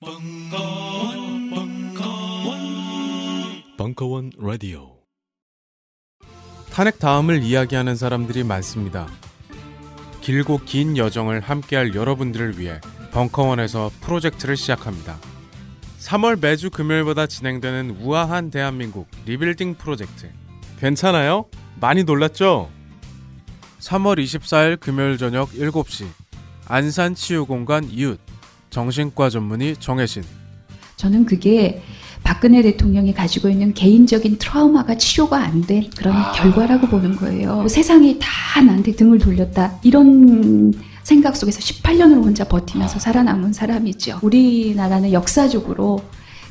벙커원, 벙커원, 벙커원 라디오. 탄핵 다음을 이야기하는 사람들이 많습니다. 길고 긴 여정을 함께할 여러분들을 위해 벙커원에서 프로젝트를 시작합니다. 3월 매주 금요일마다 진행되는 우아한 대한민국 리빌딩 프로젝트. 괜찮아요? 많이 놀랐죠? 3월 24일 금요일 저녁 7시 안산 치유공간 이웃 정신과 전문의 정혜신 저는 그게 박근혜 대통령이 가지고 있는 개인적인 트라우마가 치료가 안 된 그런 결과라고 보는 거예요. 세상이 다 나한테 등을 돌렸다. 이런 생각 속에서 18년을 혼자 버티면서 살아남은 사람이죠. 우리나라는 역사적으로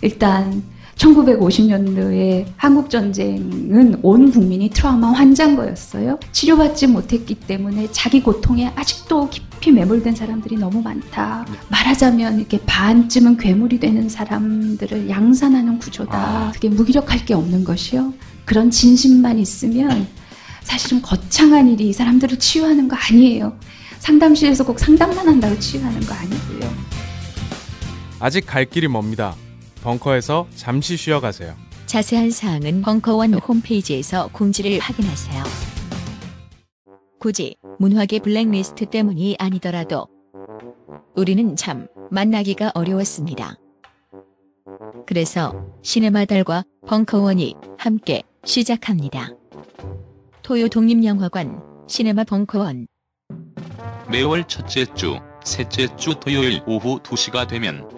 일단 1950년도에 한국 전쟁은 온 국민이 트라우마 환자인 거였어요. 치료받지 못했기 때문에 자기 고통에 아직도 깊이 매몰된 사람들이 너무 많다. 말하자면 이렇게 반쯤은 괴물이 되는 사람들을 양산하는 구조다. 그게 무기력할 게 없는 것이요. 그런 진심만 있으면 사실은 거창한 일이 이 사람들을 치유하는 거 아니에요. 상담실에서 꼭 상담만 한다고 치유하는 거 아니고요. 아직 갈 길이 멉니다. 벙커에서 잠시 쉬어가세요. 자세한 사항은 벙커원 홈페이지에서 공지를 확인하세요. 굳이 문학의 블랙리스트 때문이 아니더라도 우리는 참 만나기가 어려웠습니다. 그래서 시네마 달과 벙커원이 함께 시작합니다. 토요 독립영화관 시네마 벙커원 매월 첫째 주, 셋째 주 토요일 오후 2시가 되면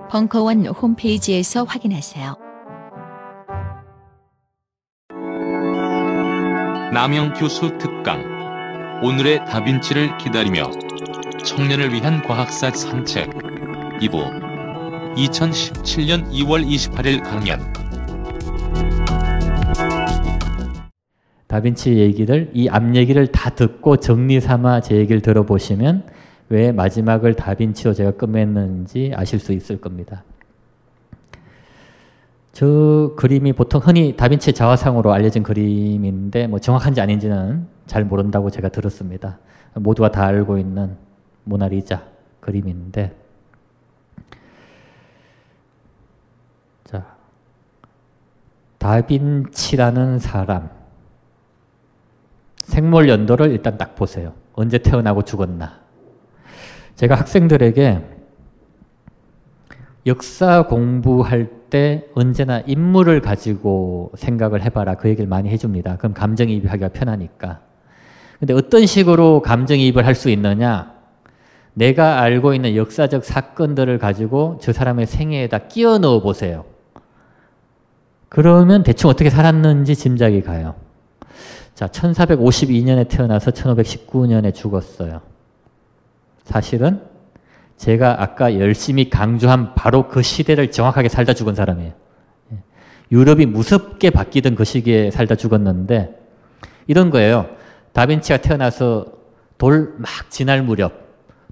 벙커원 홈페이지에서 확인하세요. 남영 교수 특강. 오늘의 다빈치를 기다리며 청년을 위한 과학사 산책. 2부 2017년 2월 28일 강연. 다빈치 얘기를 이 앞 얘기를 다 듣고 정리 삼아 제 얘기를 들어보시면 왜 마지막을 다빈치로 제가 끝맺는지 아실 수 있을 겁니다. 저 그림이 보통 흔히 다빈치 자화상으로 알려진 그림인데 뭐 정확한지 아닌지는 잘 모른다고 제가 들었습니다. 모두가 다 알고 있는 모나리자 그림인데 자 다빈치라는 사람 생물 연도를 일단 딱 보세요. 언제 태어나고 죽었나. 제가 학생들에게 역사 공부할 때 언제나 인물을 가지고 생각을 해봐라. 그 얘기를 많이 해줍니다. 그럼 감정이입하기가 편하니까. 근데 어떤 식으로 감정이입을 할 수 있느냐? 내가 알고 있는 역사적 사건들을 가지고 저 사람의 생애에다 끼워 넣어 보세요. 그러면 대충 어떻게 살았는지 짐작이 가요. 자, 1452년에 태어나서 1519년에 죽었어요. 사실은 제가 아까 열심히 강조한 바로 그 시대를 정확하게 살다 죽은 사람이에요. 유럽이 무섭게 바뀌던 그 시기에 살다 죽었는데 이런 거예요. 다빈치가 태어나서 돌 막 지날 무렵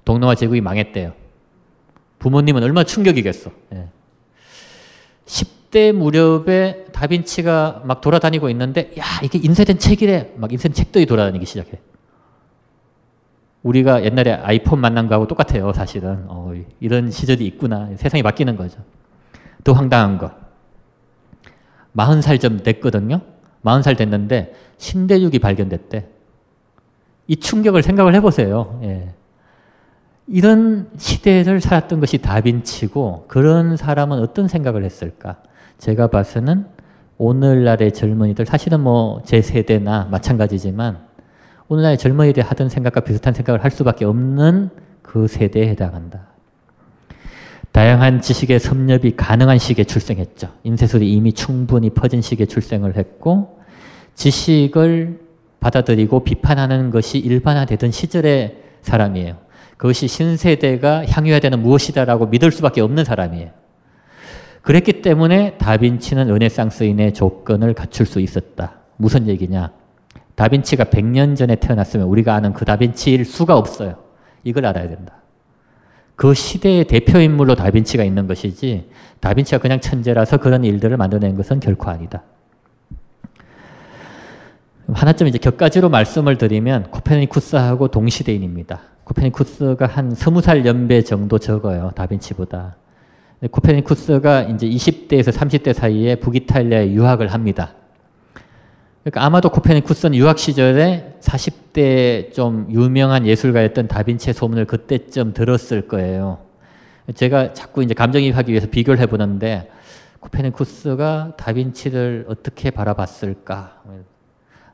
동남아 제국이 망했대요. 부모님은 얼마나 충격이겠어. 10대 무렵에 다빈치가 막 돌아다니고 있는데 야 이게 인쇄된 책이래. 막 인쇄된 책들이 돌아다니기 시작해. 우리가 옛날에 아이폰 만난 거하고 똑같아요, 사실은. 어, 이런 시절이 있구나. 세상이 바뀌는 거죠. 또 황당한 거. 40살 좀 됐거든요. 40살 됐는데 신대륙이 발견됐대. 이 충격을 생각을 해보세요. 예. 이런 시대를 살았던 것이 다빈치고 그런 사람은 어떤 생각을 했을까? 제가 봐서는 오늘날의 젊은이들 사실은 뭐 제 세대나 마찬가지지만 오늘날 젊은이들이 하던 생각과 비슷한 생각을 할 수밖에 없는 그 세대에 해당한다. 다양한 지식의 섭렵이 가능한 시기에 출생했죠. 인쇄술이 이미 충분히 퍼진 시기에 출생을 했고 지식을 받아들이고 비판하는 것이 일반화되던 시절의 사람이에요. 그것이 신세대가 향유해야 되는 무엇이다라고 믿을 수밖에 없는 사람이에요. 그랬기 때문에 다빈치는 르네상스인의 조건을 갖출 수 있었다. 무슨 얘기냐? 다빈치가 100년 전에 태어났으면 우리가 아는 그 다빈치일 수가 없어요. 이걸 알아야 된다. 그 시대의 대표 인물로 다빈치가 있는 것이지 다빈치가 그냥 천재라서 그런 일들을 만들어낸 것은 결코 아니다. 하나쯤 이제 격가지로 말씀을 드리면 코페르니쿠스하고 동시대인입니다. 코페르니쿠스가 한 스무 살 연배 정도 적어요. 다빈치보다. 코페르니쿠스가 이제 20대에서 30대 사이에 북이탈리아에 유학을 합니다. 그러니까 아마도 코페르니쿠스는 유학 시절에 40대 좀 유명한 예술가였던 다빈치의 소문을 그때쯤 들었을 거예요. 제가 자꾸 이제 감정이입하기 위해서 비교를 해보는데 코페르니쿠스가 다빈치를 어떻게 바라봤을까?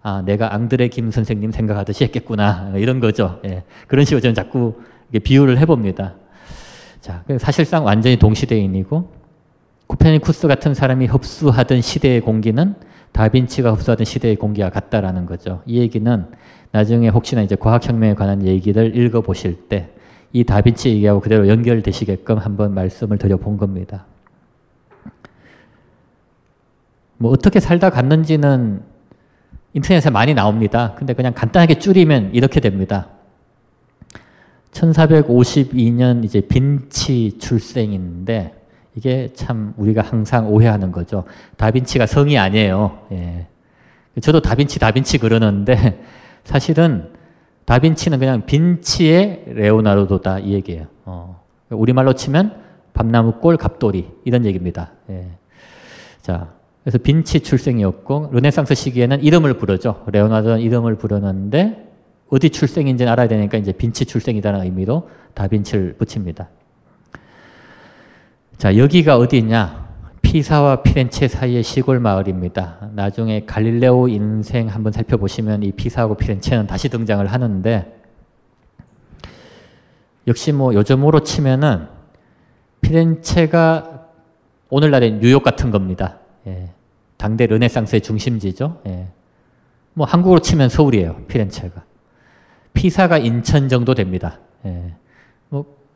아, 내가 앙드레 김 선생님 생각하듯이 했겠구나. 이런 거죠. 예. 그런 식으로 저는 자꾸 비유를 해봅니다. 자, 사실상 완전히 동시대인이고 코페르니쿠스 같은 사람이 흡수하던 시대의 공기는 다빈치가 흡수하던 시대의 공기와 같다라는 거죠. 이 얘기는 나중에 혹시나 이제 과학혁명에 관한 얘기를 읽어보실 때 이 다빈치 얘기하고 그대로 연결되시게끔 한번 말씀을 드려본 겁니다. 뭐 어떻게 살다 갔는지는 인터넷에 많이 나옵니다. 근데 그냥 간단하게 줄이면 이렇게 됩니다. 1452년 이제 빈치 출생인데 이게 참 우리가 항상 오해하는 거죠. 다빈치가 성이 아니에요. 예. 저도 다빈치 다빈치 그러는데 사실은 다빈치는 그냥 빈치의 레오나르도다 이 얘기예요. 어. 우리말로 치면 밤나무골 갑돌이 이런 얘기입니다. 예. 자, 그래서 빈치 출생이었고 르네상스 시기에는 이름을 부르죠. 레오나르도는 이름을 부르는데 어디 출생인지는 알아야 되니까 이제 빈치 출생이라는 의미로 다빈치를 붙입니다. 자, 여기가 어디냐? 피사와 피렌체 사이의 시골 마을입니다. 나중에 갈릴레오 인생 한번 살펴보시면 이 피사하고 피렌체는 다시 등장을 하는데 역시 뭐 요즘으로 치면은 피렌체가 오늘날의 뉴욕 같은 겁니다. 예. 당대 르네상스의 중심지죠. 예. 뭐 한국으로 치면 서울이에요. 피렌체가. 피사가 인천 정도 됩니다. 예.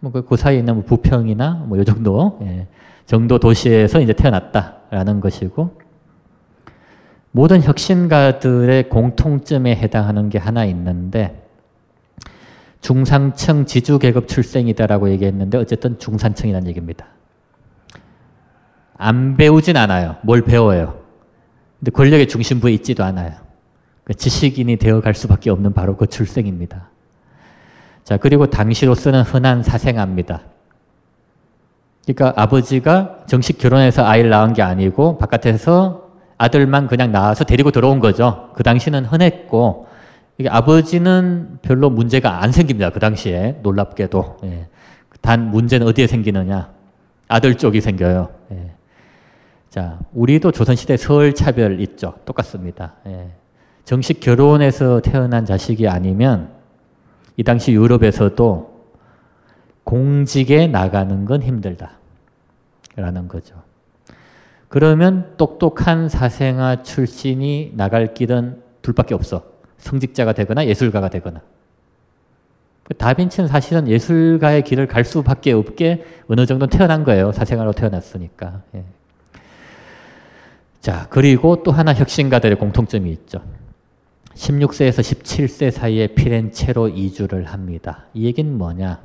뭐그 그 사이에 있는 뭐 부평이나 뭐 요 정도 예, 정도 도시에서 이제 태어났다라는 것이고 모든 혁신가들의 공통점에 해당하는 게 하나 있는데 중상층 지주 계급 출생이다라고 얘기했는데 어쨌든 중산층이라는 얘기입니다. 안 배우진 않아요. 뭘 배워요. 근데 권력의 중심부에 있지도 않아요. 그 지식인이 되어 갈 수밖에 없는 바로 그 출생입니다. 자, 그리고 당시로서는 흔한 사생아입니다. 그러니까 아버지가 정식 결혼해서 아이를 낳은 게 아니고 바깥에서 아들만 그냥 낳아서 데리고 들어온 거죠. 그 당시는 흔했고 이게 아버지는 별로 문제가 안 생깁니다. 그 당시에 놀랍게도. 예. 단 문제는 어디에 생기느냐? 아들 쪽이 생겨요. 예. 자, 우리도 조선시대 서울 차별 있죠. 똑같습니다. 예. 정식 결혼해서 태어난 자식이 아니면 이 당시 유럽에서도 공직에 나가는 건 힘들다. 라는 거죠. 그러면 똑똑한 사생아 출신이 나갈 길은 둘밖에 없어. 성직자가 되거나 예술가가 되거나. 그 다빈치는 사실은 예술가의 길을 갈 수밖에 없게 어느 정도 태어난 거예요. 사생아로 태어났으니까. 예. 자, 그리고 또 하나 혁신가들의 공통점이 있죠. 16세에서 17세 사이에 피렌체로 이주를 합니다. 이 얘기는 뭐냐?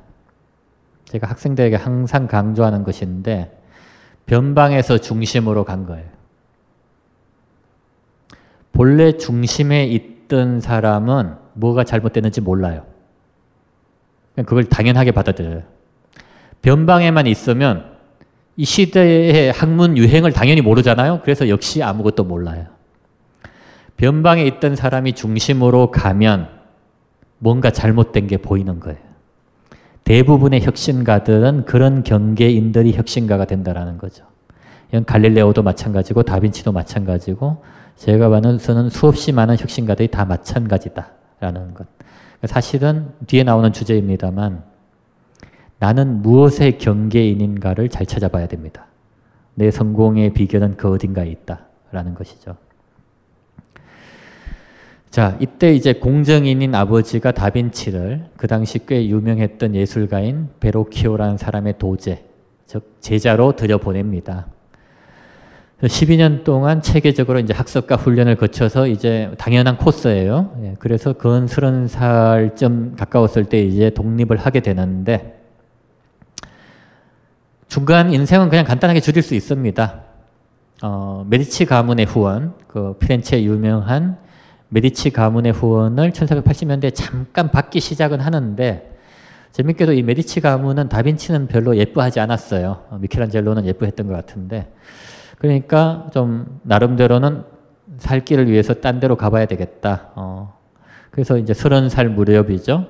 제가 학생들에게 항상 강조하는 것인데 변방에서 중심으로 간 거예요. 본래 중심에 있던 사람은 뭐가 잘못됐는지 몰라요. 그걸 당연하게 받아들여요. 변방에만 있으면 이 시대의 학문 유행을 당연히 모르잖아요. 그래서 역시 아무것도 몰라요. 변방에 있던 사람이 중심으로 가면 뭔가 잘못된 게 보이는 거예요. 대부분의 혁신가들은 그런 경계인들이 혁신가가 된다라는 거죠. 이건 갈릴레오도 마찬가지고 다빈치도 마찬가지고 제가 봐서는 수없이 많은 혁신가들이 다 마찬가지다라는 것. 사실은 뒤에 나오는 주제입니다만 나는 무엇의 경계인인가를 잘 찾아봐야 됩니다. 내 성공의 비결은 그 어딘가에 있다라는 것이죠. 자, 이때 이제 공정인인 아버지가 다빈치를 그 당시 꽤 유명했던 예술가인 베로키오라는 사람의 도제, 즉 제자로 들여보냅니다. 그래서 12년 동안 체계적으로 이제 학습과 훈련을 거쳐서 이제 당연한 코스예요. 예, 그래서 근 30살쯤 가까웠을 때 이제 독립을 하게 되는데 중간 인생은 그냥 간단하게 줄일 수 있습니다. 어, 메디치 가문의 후원, 그 피렌체 유명한 메디치 가문의 후원을 1480년대에 잠깐 받기 시작은 하는데 재밌게도 이 메디치 가문은 다빈치는 별로 예뻐하지 않았어요. 어, 미켈란젤로는 예뻐했던 것 같은데 그러니까 좀 나름대로는 살 길을 위해서 딴 데로 가봐야 되겠다. 어. 그래서 이제 서른 살 무렵이죠.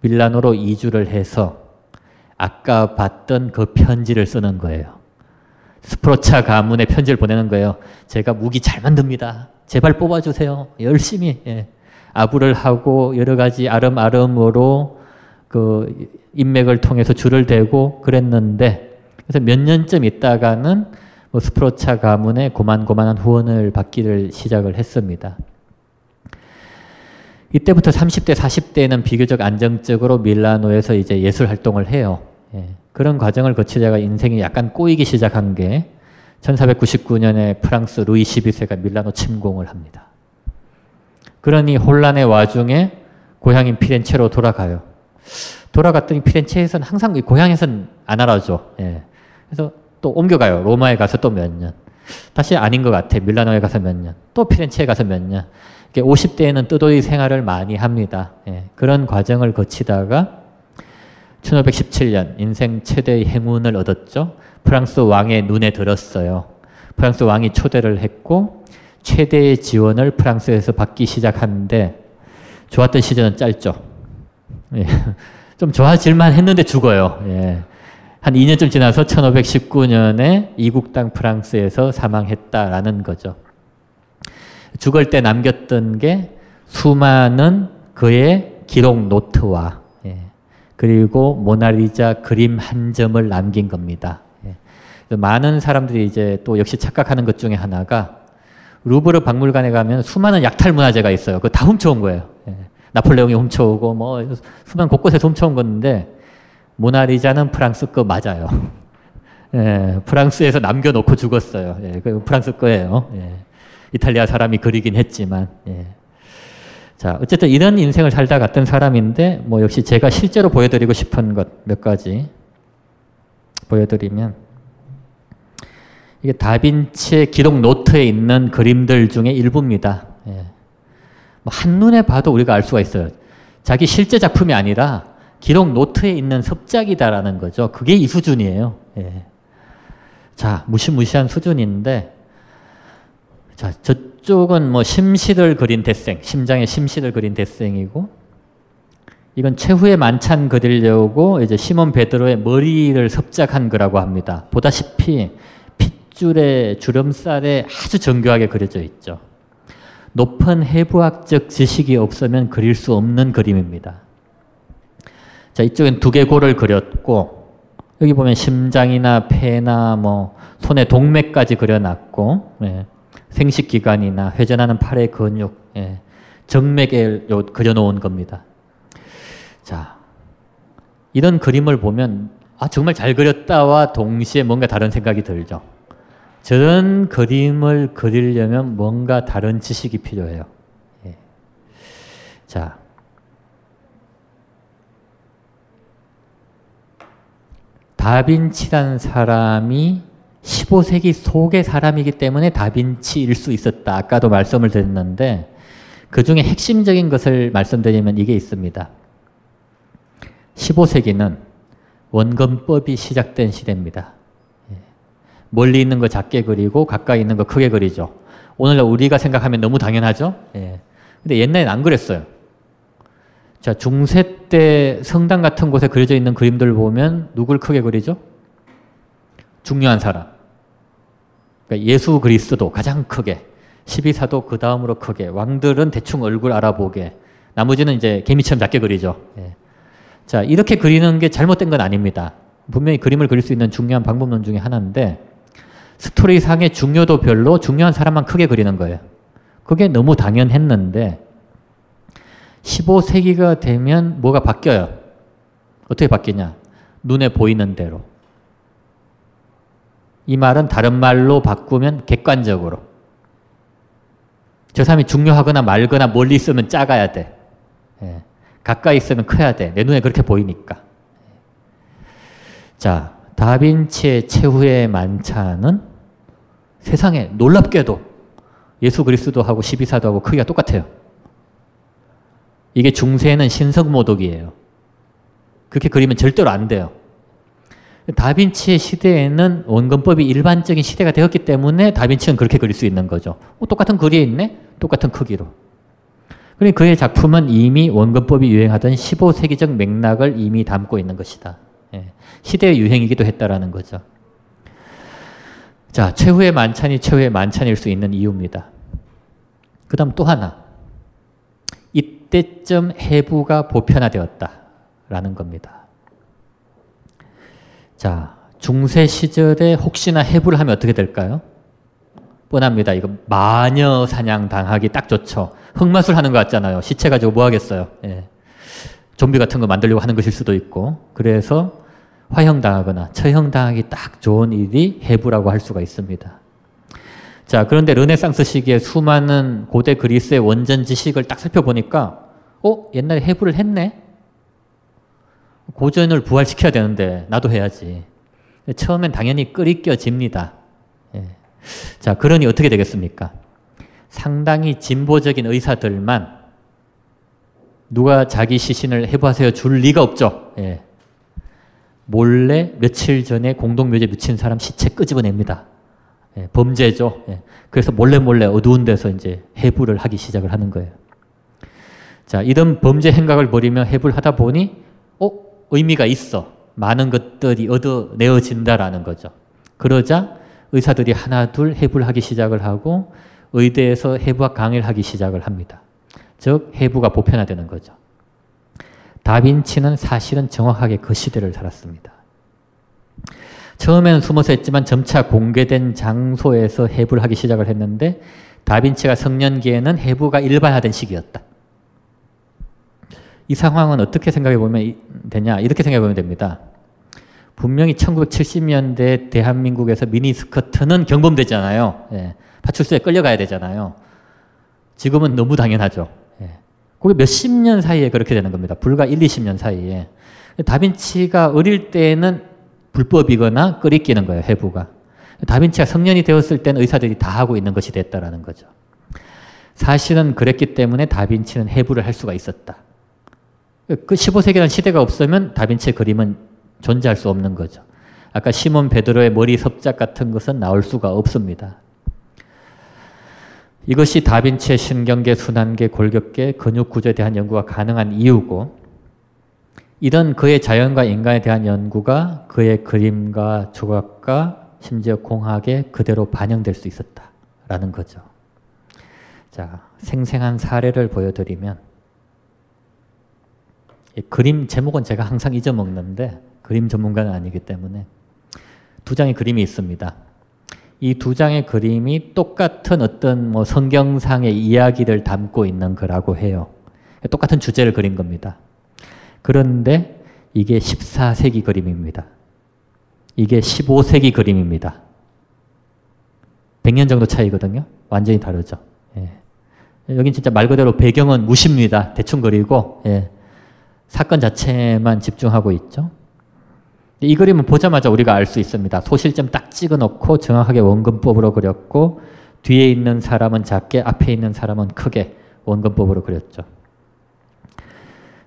밀라노로 이주를 해서 아까 봤던 그 편지를 쓰는 거예요. 스프로차 가문에 편지를 보내는 거예요. 제가 무기 잘 만듭니다. 제발 뽑아주세요. 열심히. 예. 아부를 하고 여러 가지 아름아름으로 그 인맥을 통해서 줄을 대고 그랬는데 그래서 몇 년쯤 있다가는 뭐 스프로차 가문의 고만고만한 후원을 받기를 시작을 했습니다. 이때부터 30대, 40대에는 비교적 안정적으로 밀라노에서 이제 예술 활동을 해요. 예. 그런 과정을 거치다가 인생이 약간 꼬이기 시작한 게 1499년에 프랑스 루이 12세가 밀라노 침공을 합니다. 그러니 혼란의 와중에 고향인 피렌체로 돌아가요. 돌아갔더니 피렌체에서는 항상 고향에서는 안 알아줘. 예. 그래서 또 옮겨가요. 로마에 가서 또 몇 년. 다시 아닌 것 같아. 밀라노에 가서 몇 년. 또 피렌체에 가서 몇 년. 50대에는 뜨도이 생활을 많이 합니다. 예. 그런 과정을 거치다가 1517년 인생 최대의 행운을 얻었죠. 프랑스 왕의 눈에 들었어요. 프랑스 왕이 초대를 했고 최대의 지원을 프랑스에서 받기 시작하는데 좋았던 시절은 짧죠. 예. 좀 좋아질만 했는데 죽어요. 예. 한 2년쯤 지나서 1519년에 이국 땅 프랑스에서 사망했다라는 거죠. 죽을 때 남겼던 게 수많은 그의 기록 노트와 예. 그리고 모나리자 그림 한 점을 남긴 겁니다. 예. 많은 사람들이 이제 또 역시 착각하는 것 중에 하나가 루브르 박물관에 가면 수많은 약탈 문화재가 있어요. 그거 다 훔쳐온 거예요. 예. 나폴레옹이 훔쳐오고 뭐 수많은 곳곳에서 훔쳐온 건데 모나리자는 프랑스 거 맞아요. 예, 프랑스에서 남겨놓고 죽었어요. 예, 그 프랑스 거예요. 예, 이탈리아 사람이 그리긴 했지만. 예. 자, 어쨌든 이런 인생을 살다 갔던 사람인데, 뭐 역시 제가 실제로 보여드리고 싶은 것 몇 가지 보여드리면, 이게 다빈치의 기록 노트에 있는 그림들 중에 일부입니다. 예. 뭐 한눈에 봐도 우리가 알 수가 있어요. 자기 실제 작품이 아니라 기록 노트에 있는 섭작이다라는 거죠. 그게 이 수준이에요. 예. 자, 무시무시한 수준인데, 자, 저쪽은 뭐 심시를 그린 대생, 심장에 심시를 그린 대생이고, 이건 최후의 만찬 그리려고 이제 시몬 베드로의 머리를 섭작한 거라고 합니다. 보다시피 핏줄의 주름살에 아주 정교하게 그려져 있죠. 높은 해부학적 지식이 없으면 그릴 수 없는 그림입니다. 자, 이쪽엔 두개골을 그렸고, 여기 보면 심장이나 폐나 뭐, 손에 동맥까지 그려놨고, 예. 생식기관이나 회전하는 팔의 근육, 예. 정맥에 그려놓은 겁니다. 자, 이런 그림을 보면, 아, 정말 잘 그렸다와 동시에 뭔가 다른 생각이 들죠. 저런 그림을 그리려면 뭔가 다른 지식이 필요해요. 예. 자, 다빈치란 사람이 15세기 속의 사람이기 때문에 다빈치일 수 있었다. 아까도 말씀을 드렸는데 그 중에 핵심적인 것을 말씀드리면 이게 있습니다. 15세기는 원근법이 시작된 시대입니다. 예. 멀리 있는 거 작게 그리고 가까이 있는 거 크게 그리죠. 오늘날 우리가 생각하면 너무 당연하죠. 예. 근데 옛날엔 안 그랬어요. 자, 중세 때 성당 같은 곳에 그려져 있는 그림들 보면 누굴 크게 그리죠? 중요한 사람. 그러니까 예수 그리스도 가장 크게, 12사도 그 다음으로 크게, 왕들은 대충 얼굴 알아보게, 나머지는 이제 개미처럼 작게 그리죠. 예. 자, 이렇게 그리는 게 잘못된 건 아닙니다. 분명히 그림을 그릴 수 있는 중요한 방법론 중에 하나인데, 스토리상의 중요도 별로 중요한 사람만 크게 그리는 거예요. 그게 너무 당연했는데, 15세기가 되면 뭐가 바뀌어요. 어떻게 바뀌냐? 눈에 보이는 대로. 이 말은 다른 말로 바꾸면 객관적으로. 저 사람이 중요하거나 말거나 멀리 있으면 작아야 돼. 예. 가까이 있으면 커야 돼. 내 눈에 그렇게 보이니까. 자, 다빈치의 최후의 만찬은 세상에 놀랍게도 예수 그리스도하고 시비사도하고 크기가 똑같아요. 이게 중세에는 신성모독이에요. 그렇게 그리면 절대로 안 돼요. 다빈치의 시대에는 원근법이 일반적인 시대가 되었기 때문에 다빈치는 그렇게 그릴 수 있는 거죠. 어, 똑같은 글이 있네? 똑같은 크기로. 그러니 그의 작품은 이미 원근법이 유행하던 15세기적 맥락을 이미 담고 있는 것이다. 예. 시대의 유행이기도 했다라는 거죠. 자, 최후의 만찬이 최후의 만찬일 수 있는 이유입니다. 그 다음 또 하나. 이때쯤 해부가 보편화되었다라는 겁니다. 자, 중세 시절에 혹시나 해부를 하면 어떻게 될까요? 뻔합니다. 이거 마녀 사냥 당하기 딱 좋죠. 흑마술 하는 것 같잖아요. 시체 가지고 뭐 하겠어요. 예. 좀비 같은 거 만들려고 하는 것일 수도 있고. 그래서 화형당하거나 처형당하기 딱 좋은 일이 해부라고 할 수가 있습니다. 자, 그런데 르네상스 시기에 수많은 고대 그리스의 원전 지식을 딱 살펴보니까, 어? 옛날에 해부를 했네? 고전을 부활시켜야 되는데, 나도 해야지. 처음엔 당연히 끓이껴집니다. 예. 자, 그러니 어떻게 되겠습니까? 상당히 진보적인 의사들만 누가 자기 시신을 해부하세요 줄 리가 없죠. 예. 몰래 며칠 전에 공동묘지에 묻힌 사람 시체 끄집어냅니다. 예, 범죄죠. 예. 그래서 몰래 몰래 어두운 데서 이제 해부를 하기 시작을 하는 거예요. 자, 이런 범죄 행각을 벌이며 해부를 하다 보니, 어, 의미가 있어. 많은 것들이 얻어내어진다라는 거죠. 그러자 의사들이 하나 둘 해부를 하기 시작을 하고 의대에서 해부학 강의를 하기 시작을 합니다. 즉 해부가 보편화되는 거죠. 다빈치는 사실은 정확하게 그 시대를 살았습니다. 처음에는 숨어서 했지만 점차 공개된 장소에서 해부를 하기 시작을 했는데 다빈치가 성년기에는 해부가 일반화된 시기였다. 이 상황은 어떻게 생각해 보면 되냐? 이렇게 생각해 보면 됩니다. 분명히 1970년대 대한민국에서 미니스커트는 경범되잖아요. 예. 파출소에 끌려가야 되잖아요. 지금은 너무 당연하죠. 예. 그게 몇십 년 사이에 그렇게 되는 겁니다. 불과 1, 20년 사이에. 다빈치가 어릴 때는 불법이거나 끓이끼는 거예요, 해부가. 다빈치가 성년이 되었을 때는 의사들이 다 하고 있는 것이 됐다라는 거죠. 사실은 그랬기 때문에 다빈치는 해부를 할 수가 있었다. 그 15세기라는 시대가 없으면 다빈치의 그림은 존재할 수 없는 거죠. 아까 시몬 베드로의 머리 섭작 같은 것은 나올 수가 없습니다. 이것이 다빈치의 신경계, 순환계, 골격계, 근육 구조에 대한 연구가 가능한 이유고 이런 그의 자연과 인간에 대한 연구가 그의 그림과 조각과 심지어 공학에 그대로 반영될 수 있었다라는 거죠. 자, 생생한 사례를 보여드리면 그림 제목은 제가 항상 잊어먹는데 그림 전문가는 아니기 때문에 두 장의 그림이 있습니다. 이 두 장의 그림이 똑같은 어떤 뭐 성경상의 이야기를 담고 있는 거라고 해요. 똑같은 주제를 그린 겁니다. 그런데 이게 14세기 그림입니다. 이게 15세기 그림입니다. 100년 정도 차이거든요. 완전히 다르죠. 예. 여긴 진짜 말 그대로 배경은 무십니다. 대충 그리고 예. 사건 자체만 집중하고 있죠. 이 그림은 보자마자 우리가 알 수 있습니다. 소실점 딱 찍어 놓고 정확하게 원근법으로 그렸고 뒤에 있는 사람은 작게 앞에 있는 사람은 크게 원근법으로 그렸죠.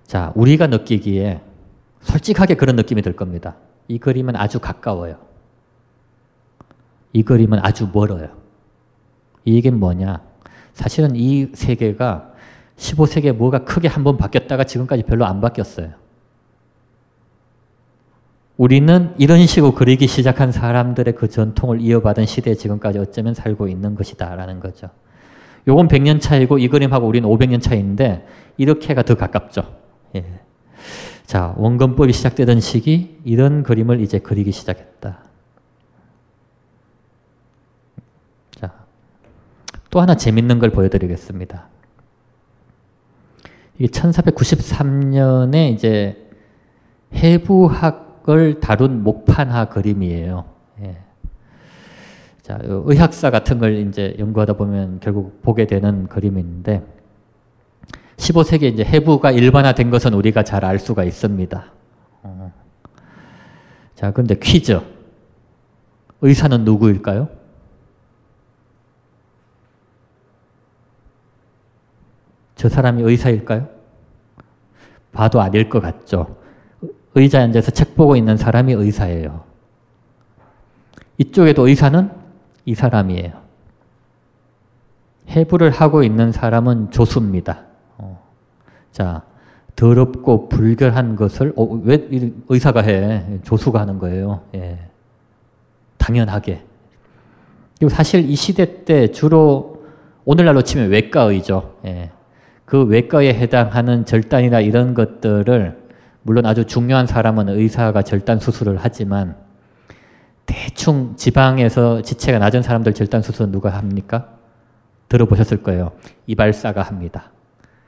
자, 우리가 느끼기에 솔직하게 그런 느낌이 들 겁니다. 이 그림은 아주 가까워요. 이 그림은 아주 멀어요. 이게 뭐냐? 사실은 이 세계가 15세기에 뭐가 크게 한번 바뀌었다가 지금까지 별로 안 바뀌었어요. 우리는 이런 식으로 그리기 시작한 사람들의 그 전통을 이어받은 시대에 지금까지 어쩌면 살고 있는 것이다라는 거죠. 요건 100년 차이고 이 그림하고 우리는 500년 차이인데 이렇게가 더 가깝죠. 예. 자, 원근법이 시작되던 시기 이런 그림을 이제 그리기 시작했다. 자, 또 하나 재밌는 걸 보여드리겠습니다. 이게 1493년에 이제 해부학 을 다룬 목판화 그림이에요. 예. 자, 의학사 같은 걸 이제 연구하다 보면 결국 보게 되는 그림인데 15세기에 이제 해부가 일반화된 것은 우리가 잘 알 수가 있습니다. 어. 자, 그런데 퀴즈. 의사는 누구일까요? 저 사람이 의사일까요? 봐도 아닐 것 같죠. 의자에 앉아서 책 보고 있는 사람이 의사예요. 이쪽에도 의사는 이 사람이에요. 해부를 하고 있는 사람은 조수입니다. 어. 자, 더럽고 불결한 것을 어, 왜 의사가 해? 조수가 하는 거예요. 예. 당연하게. 그리고 사실 이 시대 때 주로 오늘날로 치면 외과의죠. 예. 그 외과에 해당하는 절단이나 이런 것들을 물론 아주 중요한 사람은 의사가 절단 수술을 하지만 대충 지방에서 지체가 낮은 사람들 절단 수술은 누가 합니까? 들어보셨을 거예요. 이발사가 합니다.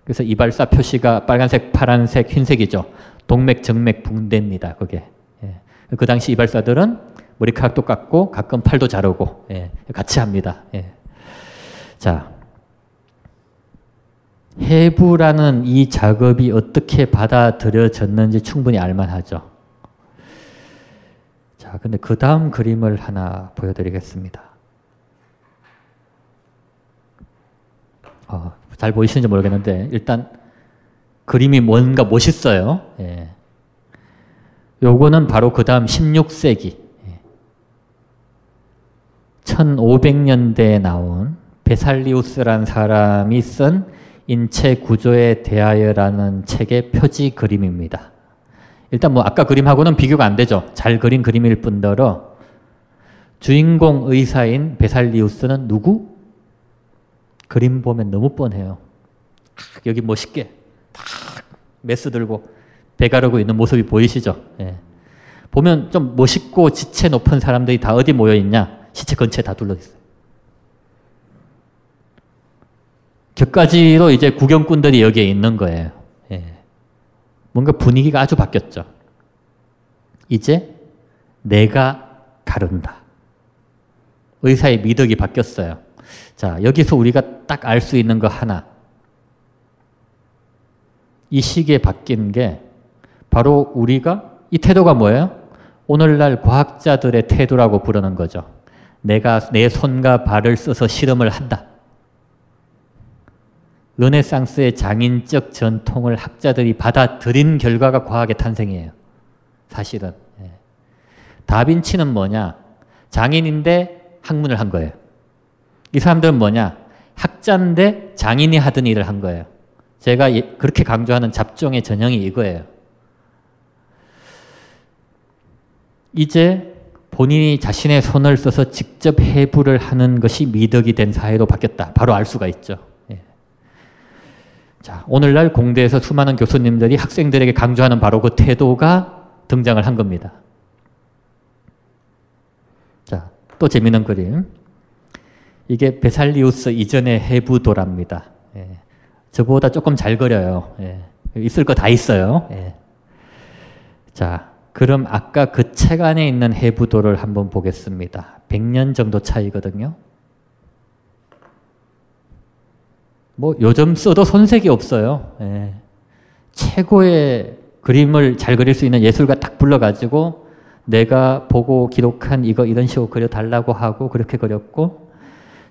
그래서 이발사 표시가 빨간색, 파란색, 흰색이죠. 동맥, 정맥, 붕대입니다. 그게. 예. 그 당시 이발사들은 머리카락도 깎고 가끔 팔도 자르고 예. 같이 합니다. 예. 자, 해부라는 이 작업이 어떻게 받아들여졌는지 충분히 알만하죠. 자, 근데 그 다음 그림을 하나 보여드리겠습니다. 어, 잘 보이시는지 모르겠는데 일단 그림이 뭔가 멋있어요. 예. 요거는 바로 그 다음 16세기 1500년대에 나온 베살리우스란 사람이 쓴 인체 구조에 대하여라는 책의 표지 그림입니다. 일단 뭐 아까 그림하고는 비교가 안 되죠. 잘 그린 그림일 뿐더러 주인공 의사인 베살리우스는 누구? 그림 보면 너무 뻔해요. 여기 멋있게 딱 메스 들고 배 가르고 있는 모습이 보이시죠? 예. 보면 좀 멋있고 지체 높은 사람들이 다 어디 모여 있냐? 시체 근처에 다 둘러 있어요. 저까지도 이제 구경꾼들이 여기에 있는 거예요. 예. 뭔가 분위기가 아주 바뀌었죠. 이제 내가 가른다. 의사의 미덕이 바뀌었어요. 자, 여기서 우리가 딱 알 수 있는 거 하나. 이 시기에 바뀐 게 바로 우리가 이 태도가 뭐예요? 오늘날 과학자들의 태도라고 부르는 거죠. 내가 내 손과 발을 써서 실험을 한다. 르네상스의 장인적 전통을 학자들이 받아들인 결과가 과학의 탄생이에요. 사실은. 예. 다빈치는 뭐냐? 장인인데 학문을 한 거예요. 이 사람들은 뭐냐? 학자인데 장인이 하던 일을 한 거예요. 제가 예, 그렇게 강조하는 잡종의 전형이 이거예요. 이제 본인이 자신의 손을 써서 직접 해부를 하는 것이 미덕이 된 사회로 바뀌었다. 바로 알 수가 있죠. 자, 오늘날 공대에서 수많은 교수님들이 학생들에게 강조하는 바로 그 태도가 등장을 한 겁니다. 자, 또 재미있는 그림. 이게 베살리우스 이전의 해부도랍니다. 예. 저보다 조금 잘 그려요. 예. 있을 거 다 있어요. 예. 자, 그럼 아까 그 책 안에 있는 해부도를 한번 보겠습니다. 100년 정도 차이거든요. 뭐 요즘 써도 손색이 없어요. 예. 최고의 그림을 잘 그릴 수 있는 예술가 딱 불러가지고 내가 보고 기록한 이거 이런 식으로 그려달라고 하고 그렇게 그렸고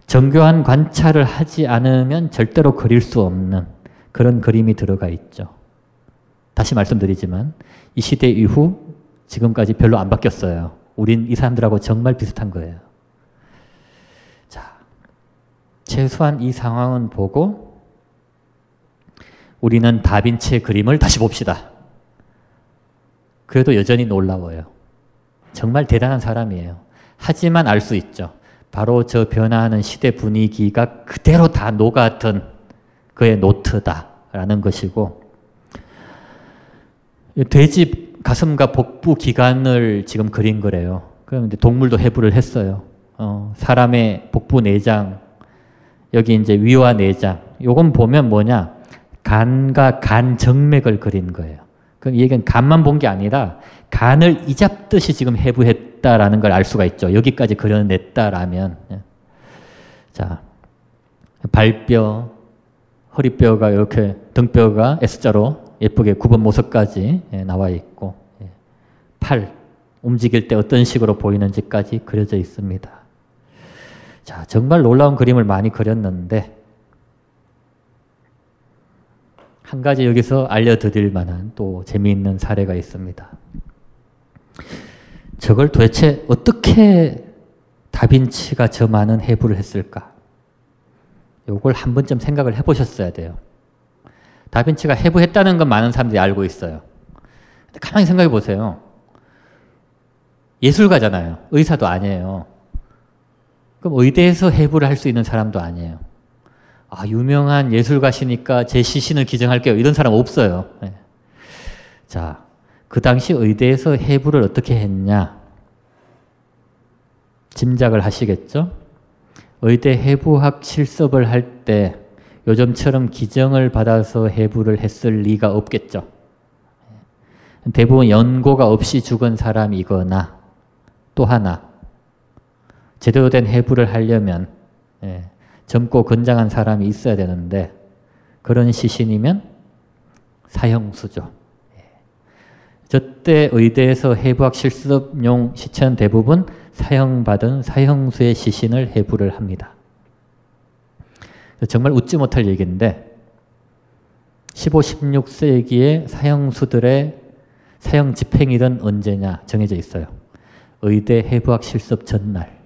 정교한 관찰을 하지 않으면 절대로 그릴 수 없는 그런 그림이 들어가 있죠. 다시 말씀드리지만 이 시대 이후 지금까지 별로 안 바뀌었어요. 우린 이 사람들하고 정말 비슷한 거예요. 최소한 이 상황은 보고 우리는 다빈치의 그림을 다시 봅시다. 그래도 여전히 놀라워요. 정말 대단한 사람이에요. 하지만 알 수 있죠. 바로 저 변화하는 시대 분위기가 그대로 다 녹아든 그의 노트다라는 것이고 돼지 가슴과 복부 기관을 지금 그린 거래요. 그럼 동물도 해부를 했어요. 어, 사람의 복부 내장, 여기 이제 위와 내장. 요건 보면 뭐냐? 간과 간 정맥을 그린 거예요. 그럼 이 얘기는 간만 본 게 아니라 간을 이잡듯이 지금 해부했 그려냈다라는 걸 알 수가 있죠. 여기까지 그려냈다라면. 예. 자, 발뼈, 허리뼈가 이렇게 등뼈가 S자로 예쁘게 굽은 모습까지 예, 나와 있고, 예. 팔, 움직일 때 어떤 식으로 보이는지까지 그려져 있습니다. 자, 정말 놀라운 그림을 많이 그렸는데, 한 가지 여기서 알려드릴 만한 또 재미있는 사례가 있습니다. 저걸 도대체 어떻게 다빈치가 저 많은 해부를 했을까? 요걸 한 번쯤 생각을 해보셨어야 돼요. 다빈치가 해부했다는 건 많은 사람들이 알고 있어요. 가만히 생각해 보세요. 예술가잖아요. 의사도 아니에요. 그럼 의대에서 해부를 할 수 있는 사람도 아니에요. 아, 유명한 예술가시니까 제 시신을 기증할게요. 이런 사람 없어요. 네. 자, 그 당시 의대에서 해부를 어떻게 했냐? 짐작을 하시겠죠? 의대 해부학 실습을 할 때 요즘처럼 기증을 받아서 해부를 했을 리가 없겠죠. 대부분 연고가 없이 죽은 사람이거나 또 하나 제대로 된 해부를 하려면 예, 젊고 건장한 사람이 있어야 되는데 그런 시신이면 사형수죠. 저때 의대에서 해부학 실습용 시체는 대부분 사형받은 사형수의 시신을 해부를 합니다. 정말 웃지 못할 얘기인데 15, 16세기의 사형수들의 사형 집행일은 언제냐 정해져 있어요. 의대 해부학 실습 전날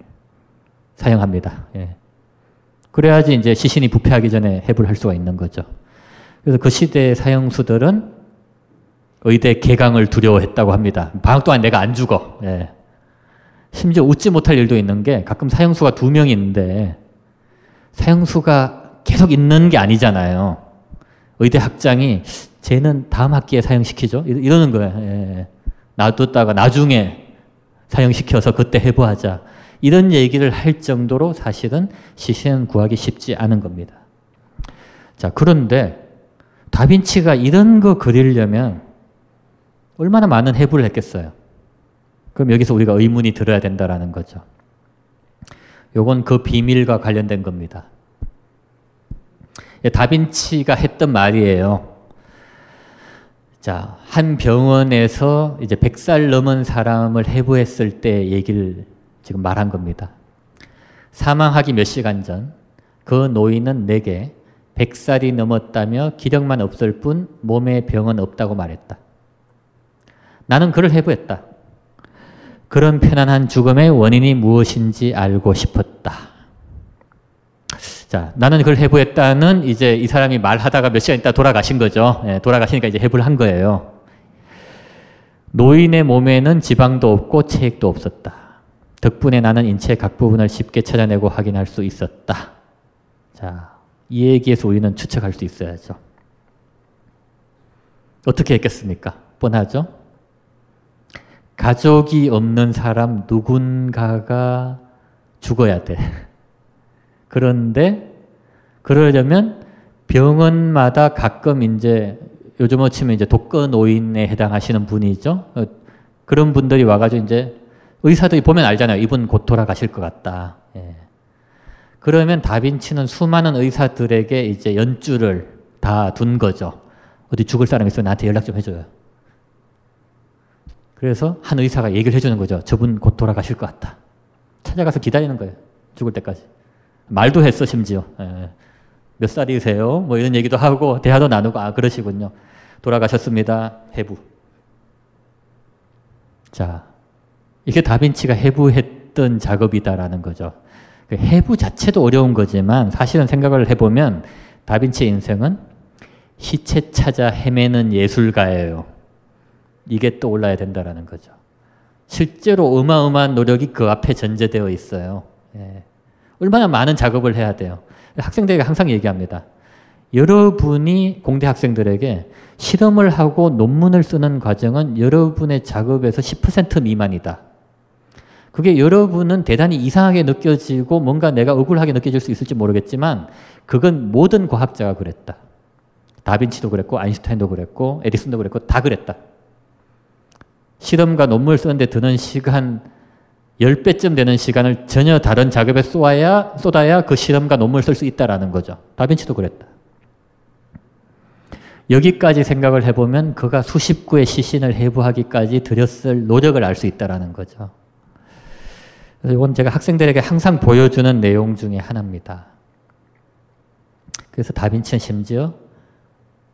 사형합니다. 예. 그래야지 이제 시신이 부패하기 전에 해부를 할 수가 있는 거죠. 그래서 그 시대의 사형수들은 의대 개강을 두려워했다고 합니다. 방학 동안 내가 안 죽어. 예. 심지어 웃지 못할 일도 있는 게 가끔 사형수가 두 명이 있는데 사형수가 계속 있는 게 아니잖아요. 의대 학장이 쟤는 다음 학기에 사형시키죠. 이러는 거예요. 예. 놔뒀다가 나중에 사형시켜서 그때 해부하자. 이런 얘기를 할 정도로 사실은 시신 구하기 쉽지 않은 겁니다. 자, 그런데 다빈치가 이런 거 그리려면 얼마나 많은 해부를 했겠어요. 그럼 여기서 우리가 의문이 들어야 된다라는 거죠. 요건 그 비밀과 관련된 겁니다. 예, 다빈치가 했던 말이에요. 자, 한 병원에서 이제 100살 넘은 사람을 해부했을 때 얘기를 지금 말한 겁니다. 사망하기 몇 시간 전 그 노인은 내게 100살이 넘었다며 기력만 없을 뿐 몸에 병은 없다고 말했다. 나는 그를 해부했다. 그런 편안한 죽음의 원인이 무엇인지 알고 싶었다. 자, 나는 그걸 해부했다는 이제 이 사람이 말하다가 몇 시간 있다 돌아가신 거죠. 예, 돌아가시니까 이제 해부를 한 거예요. 노인의 몸에는 지방도 없고 체액도 없었다. 덕분에 나는 인체의 각 부분을 쉽게 찾아내고 확인할 수 있었다. 자, 이 얘기에서 우리는 추측할 수 있어야죠. 어떻게 했겠습니까? 뻔하죠? 가족이 없는 사람 누군가가 죽어야 돼. 그런데 그러려면 병원마다 가끔 이제 요즘으로 치면 이제 독거 노인에 해당하시는 분이죠. 그런 분들이 와가지고 이제 의사들이 보면 알잖아요. 이분 곧 돌아가실 것 같다. 예. 그러면 다빈치는 수많은 의사들에게 이제 연주를 다 둔 거죠. 어디 죽을 사람 있으면 나한테 연락 좀 해줘요. 그래서 한 의사가 얘기를 해주는 거죠. 저분 곧 돌아가실 것 같다. 찾아가서 기다리는 거예요. 죽을 때까지. 말도 했어, 심지어. 예. 몇 살이세요? 뭐 이런 얘기도 하고, 대화도 나누고, 아, 그러시군요. 돌아가셨습니다. 해부. 자, 이게 다빈치가 해부했던 작업이다라는 거죠. 그 해부 자체도 어려운 거지만 사실은 생각을 해보면 다빈치의 인생은 시체 찾아 헤매는 예술가예요. 이게 또 올라야 된다라는 거죠. 실제로 어마어마한 노력이 그 앞에 전제되어 있어요. 예. 얼마나 많은 작업을 해야 돼요. 학생들에게 항상 얘기합니다. 여러분이 공대 학생들에게 실험을 하고 논문을 쓰는 과정은 여러분의 작업에서 10% 미만이다. 그게 여러분은 대단히 이상하게 느껴지고 뭔가 내가 억울하게 느껴질 수 있을지 모르겠지만 그건 모든 과학자가 그랬다. 다빈치도 그랬고 아인슈타인도 그랬고 에디슨도 그랬고 다 그랬다. 실험과 논문을 쓰는데 드는 시간 10배쯤 되는 시간을 전혀 다른 작업에 쏘아야, 쏟아야 그 실험과 논문을 쓸 수 있다라는 거죠. 다빈치도 그랬다. 여기까지 생각을 해보면 그가 수십 구의 시신을 해부하기까지 들였을 노력을 알 수 있다라는 거죠. 그래서 이건 제가 학생들에게 항상 보여주는 내용 중에 하나입니다. 그래서 다빈치는 심지어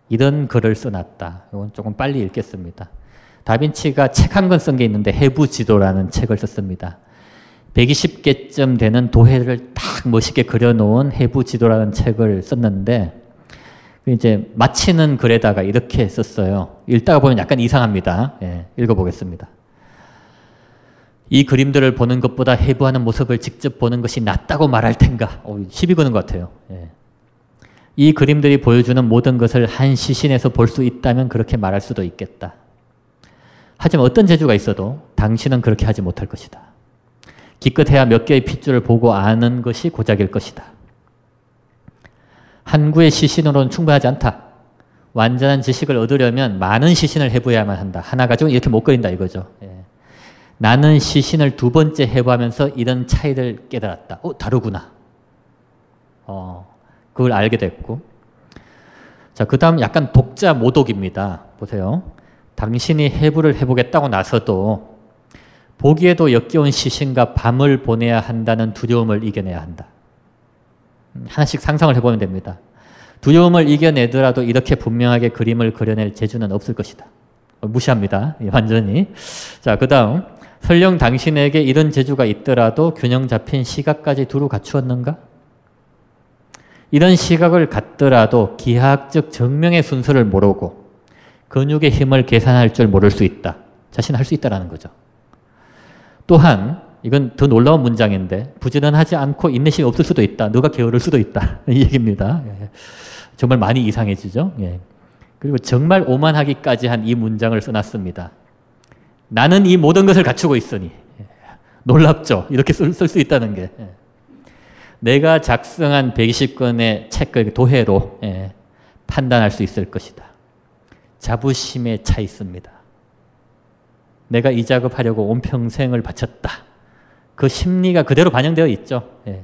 이런 글을 써놨다. 이건 조금 빨리 읽겠습니다. 다빈치가 책 한 권 쓴 게 있는데 해부 지도라는 책을 썼습니다. 120개쯤 되는 도해를 딱 멋있게 그려놓은 해부 지도라는 책을 썼는데 이제 마치는 글에다가 이렇게 썼어요. 읽다가 보면 약간 이상합니다. 예, 읽어보겠습니다. 이 그림들을 보는 것보다 해부하는 모습을 직접 보는 것이 낫다고 말할 텐가. 어, 시비 거는 것 같아요. 예. 이 그림들이 보여주는 모든 것을 한 시신에서 볼 수 있다면 그렇게 말할 수도 있겠다. 하지만 어떤 재주가 있어도 당신은 그렇게 하지 못할 것이다. 기껏해야 몇 개의 핏줄을 보고 아는 것이 고작일 것이다. 한 구의 시신으로는 충분하지 않다. 완전한 지식을 얻으려면 많은 시신을 해부해야만 한다. 하나 가지고 이렇게 못 그린다 이거죠. 예. 나는 시신을 두 번째 해부하면서 이런 차이를 깨달았다. 어, 다르구나. 어, 그걸 알게 됐고. 자, 그 다음 약간 독자 모독입니다. 보세요. 당신이 해부를 해보겠다고 나서도 보기에도 역겨운 시신과 밤을 보내야 한다는 두려움을 이겨내야 한다. 하나씩 상상을 해보면 됩니다. 두려움을 이겨내더라도 이렇게 분명하게 그림을 그려낼 재주는 없을 것이다. 무시합니다. 완전히. 자, 그 다음. 설령 당신에게 이런 재주가 있더라도 균형 잡힌 시각까지 두루 갖추었는가? 이런 시각을 갖더라도 기하학적 증명의 순서를 모르고 근육의 힘을 계산할 줄 모를 수 있다. 자신 할 수 있다라는 거죠. 또한 이건 더 놀라운 문장인데 부지런하지 않고 인내심이 없을 수도 있다. 너가 게으를 수도 있다. 이 얘기입니다. 예. 정말 많이 이상해지죠. 예. 그리고 정말 오만하기까지 한 이 문장을 써놨습니다. 나는 이 모든 것을 갖추고 있으니 예. 놀랍죠. 이렇게 쓸 수 있다는 게. 내가 작성한 120권의 책을 도해로 판단할 수 있을 것이다. 자부심에 차 있습니다. 내가 이 작업하려고 온 평생을 바쳤다. 그 심리가 그대로 반영되어 있죠. 예.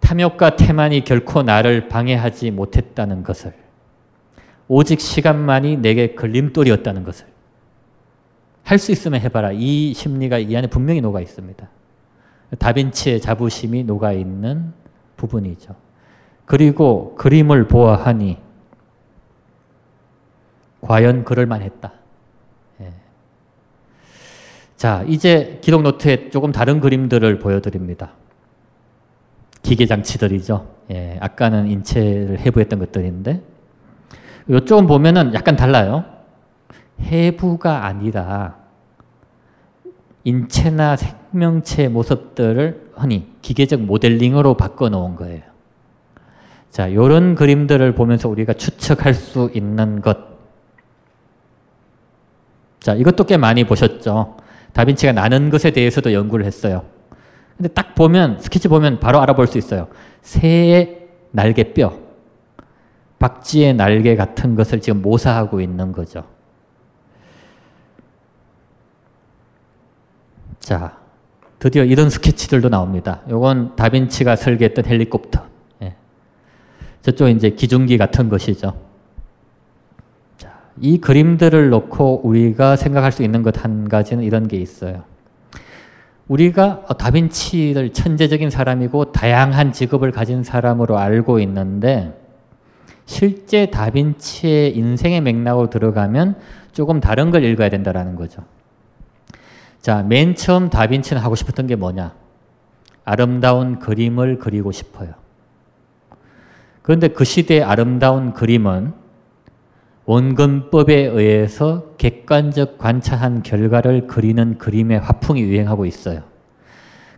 탐욕과 태만이 결코 나를 방해하지 못했다는 것을 오직 시간만이 내게 걸림돌이었다는 것을 할 수 있으면 해봐라. 이 심리가 이 안에 분명히 녹아 있습니다. 다빈치의 자부심이 녹아 있는 부분이죠. 그리고 그림을 보아하니 과연 그럴 만했다. 예. 자, 이제 기록 노트에 조금 다른 그림들을 보여드립니다. 기계 장치들이죠. 예, 아까는 인체를 해부했던 것들인데 이쪽은 보면은 약간 달라요. 해부가 아니라 인체나 생명체 모습들을 흔히 기계적 모델링으로 바꿔놓은 거예요. 자, 이런 그림들을 보면서 우리가 추측할 수 있는 것 자, 이것도 꽤 많이 보셨죠. 다빈치가 나는 것에 대해서도 연구를 했어요. 근데 딱 보면, 스케치 보면 바로 알아볼 수 있어요. 새의 날개뼈, 박쥐의 날개 같은 것을 지금 모사하고 있는 거죠. 자, 드디어 이런 스케치들도 나옵니다. 요건 다빈치가 설계했던 헬리콥터. 예. 저쪽 이제 기중기 같은 것이죠. 이 그림들을 놓고 우리가 생각할 수 있는 것 한 가지는 이런 게 있어요. 우리가 다빈치를 천재적인 사람이고 다양한 직업을 가진 사람으로 알고 있는데 실제 다빈치의 인생의 맥락으로 들어가면 조금 다른 걸 읽어야 된다는 거죠. 자, 맨 처음 다빈치는 하고 싶었던 게 뭐냐? 아름다운 그림을 그리고 싶어요. 그런데 그 시대의 아름다운 그림은 원근법에 의해서 객관적 관찰한 결과를 그리는 그림의 화풍이 유행하고 있어요.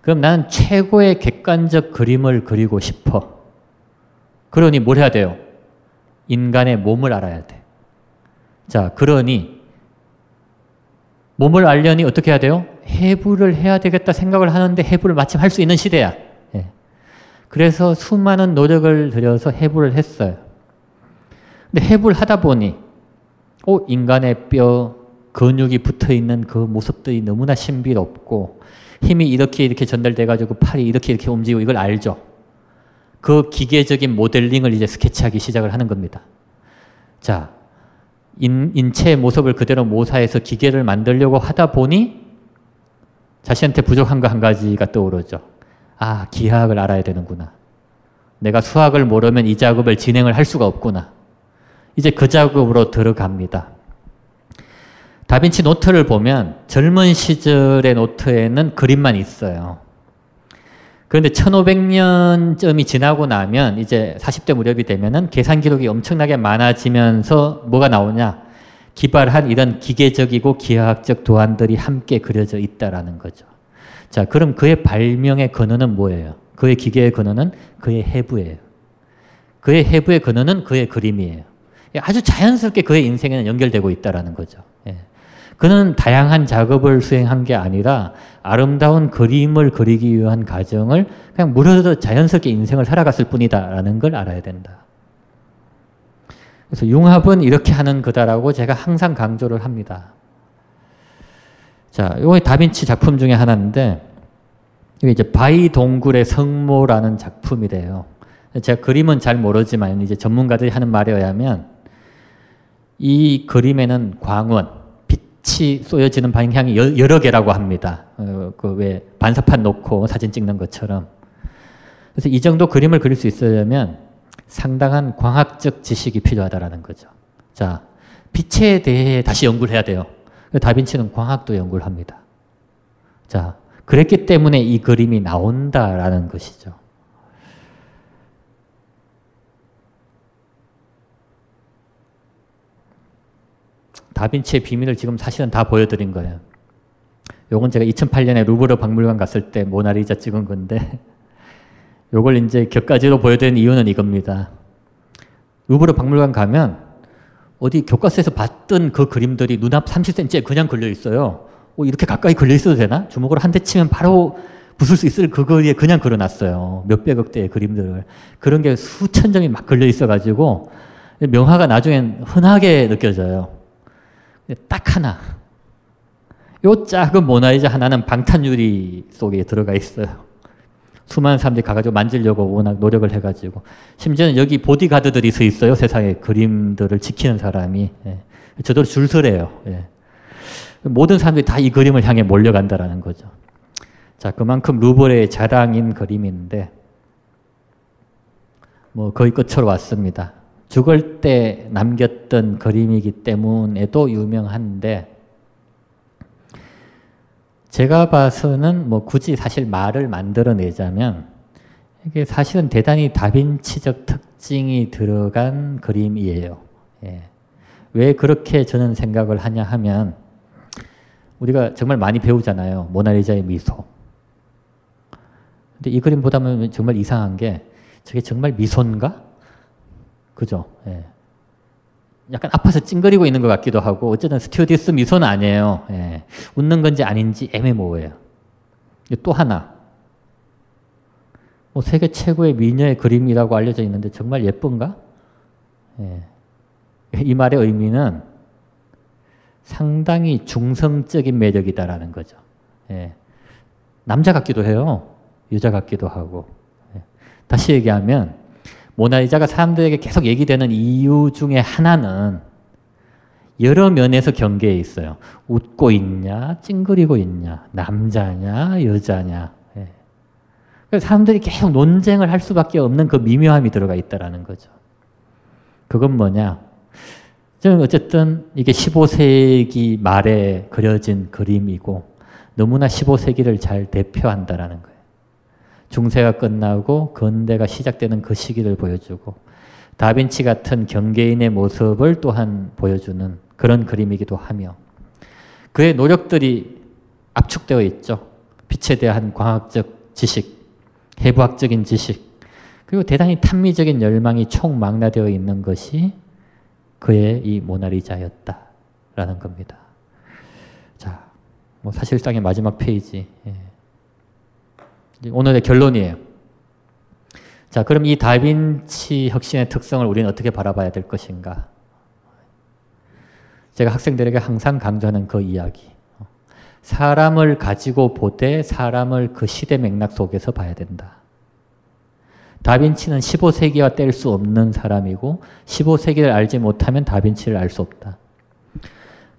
그럼 나는 최고의 객관적 그림을 그리고 싶어. 그러니 뭘 해야 돼요? 인간의 몸을 알아야 돼. 자, 그러니 몸을 알려니 어떻게 해야 돼요? 해부를 해야 되겠다 생각을 하는데 해부를 마침 할 수 있는 시대야. 예. 그래서 수많은 노력을 들여서 해부를 했어요. 근데 해부를 하다 보니 어, 인간의 뼈, 근육이 붙어 있는 그 모습들이 너무나 신비롭고 힘이 이렇게 이렇게 전달돼 가지고 팔이 이렇게 이렇게 움직이고 이걸 알죠. 그 기계적인 모델링을 이제 스케치하기 시작을 하는 겁니다. 자, 인, 인체의 모습을 그대로 모사해서 기계를 만들려고 하다 보니 자신한테 부족한 거 한 가지가 떠오르죠. 아, 기하학을 알아야 되는구나. 내가 수학을 모르면 이 작업을 진행을 할 수가 없구나. 이제 그 작업으로 들어갑니다. 다빈치 노트를 보면 젊은 시절의 노트에는 그림만 있어요. 그런데 1500년쯤이 지나고 나면 이제 40대 무렵이 되면은 계산 기록이 엄청나게 많아지면서 뭐가 나오냐? 기발한 이런 기계적이고 기하학적 도안들이 함께 그려져 있다라는 거죠. 자, 그럼 그의 발명의 근원은 뭐예요? 그의 기계의 근원은 그의 해부예요. 그의 해부의 근원은 그의 그림이에요. 아주 자연스럽게 그의 인생에는 연결되고 있다라는 거죠. 예. 그는 다양한 작업을 수행한 게 아니라 아름다운 그림을 그리기 위한 과정을 그냥 무료로 자연스럽게 인생을 살아갔을 뿐이다라는 걸 알아야 된다. 그래서 융합은 이렇게 하는 거다라고 제가 항상 강조를 합니다. 자, 이거 다빈치 작품 중에 하나인데 이게 이제 바위 동굴의 성모라는 작품이래요. 제가 그림은 잘 모르지만 이제 전문가들이 하는 말에 의하면 이 그림에는 광원, 빛이 쏘여지는 방향이 여러 개라고 합니다. 어, 그왜 반사판 놓고 사진 찍는 것처럼. 그래서 이 정도 그림을 그릴 수 있으려면 상당한 광학적 지식이 필요하다라는 거죠. 자, 빛에 대해 다시 연구를 해야 돼요. 다빈치는 광학도 연구를 합니다. 자, 그랬기 때문에 이 그림이 나온다라는 것이죠. 다빈치의 비밀을 지금 사실은 다 보여드린 거예요. 요건 제가 2008년에 루브르 박물관 갔을 때 모나리자 찍은 건데 요걸 이제 격가지로 보여드린 이유는 이겁니다. 루브르 박물관 가면 어디 교과서에서 봤던 그 그림들이 눈앞 30cm에 그냥 걸려 있어요. 어, 이렇게 가까이 걸려 있어도 되나? 주먹으로 한 대 치면 바로 부술 수 있을 그 거리에 그냥 걸어놨어요. 몇백억 대의 그림들을. 그런 게 수천 점이 막 걸려 있어가지고 명화가 나중엔 흔하게 느껴져요. 딱 하나. 요 작은 모나리자 하나는 방탄유리 속에 들어가 있어요. 수많은 사람들이 가가지고 만지려고 워낙 노력을 해가지고. 심지어는 여기 보디가드들이 서 있어요. 세상에 그림들을 지키는 사람이. 예. 저도 줄 서래요. 예. 모든 사람들이 다 이 그림을 향해 몰려간다라는 거죠. 자, 그만큼 루브르의 자랑인 그림인데, 뭐 거의 끝으로 왔습니다. 죽을 때 남겼던 그림이기 때문에도 유명한데, 제가 봐서는 뭐 굳이 사실 말을 만들어내자면, 이게 사실은 대단히 다빈치적 특징이 들어간 그림이에요. 예. 왜 그렇게 저는 생각을 하냐 하면, 우리가 정말 많이 배우잖아요. 모나리자의 미소. 근데 이 그림 보다 보면 정말 이상한 게 저게 정말 미소인가? 그죠? 예. 약간 아파서 찡그리고 있는 것 같기도 하고 어쨌든 스튜어디스 미소는 아니에요. 예. 웃는 건지 아닌지 애매모호해요. 또 하나. 뭐 세계 최고의 미녀의 그림이라고 알려져 있는데 정말 예쁜가? 예. 이 말의 의미는 상당히 중성적인 매력이다라는 거죠. 예. 남자 같기도 해요. 여자 같기도 하고. 예. 다시 얘기하면 모나리자가 사람들에게 계속 얘기되는 이유 중에 하나는 여러 면에서 경계에 있어요. 웃고 있냐, 찡그리고 있냐, 남자냐, 여자냐. 예. 사람들이 계속 논쟁을 할 수밖에 없는 그 미묘함이 들어가 있다라는 거죠. 그건 뭐냐? 저는 어쨌든 이게 15세기 말에 그려진 그림이고 너무나 15세기를 잘 대표한다라는 거예요. 중세가 끝나고 근대가 시작되는 그 시기를 보여주고 다빈치 같은 경계인의 모습을 또한 보여주는 그런 그림이기도 하며 그의 노력들이 압축되어 있죠. 빛에 대한 과학적 지식, 해부학적인 지식, 그리고 대단히 탐미적인 열망이 총망라되어 있는 것이 그의 이 모나리자였다라는 겁니다. 자, 뭐 사실상의 마지막 페이지. 예. 오늘의 결론이에요. 자, 그럼 이 다빈치 혁신의 특성을 우리는 어떻게 바라봐야 될 것인가? 제가 학생들에게 항상 강조하는 그 이야기. 사람을 가지고 보되 사람을 그 시대 맥락 속에서 봐야 된다. 다빈치는 15세기와 뗄 수 없는 사람이고 15세기를 알지 못하면 다빈치를 알 수 없다.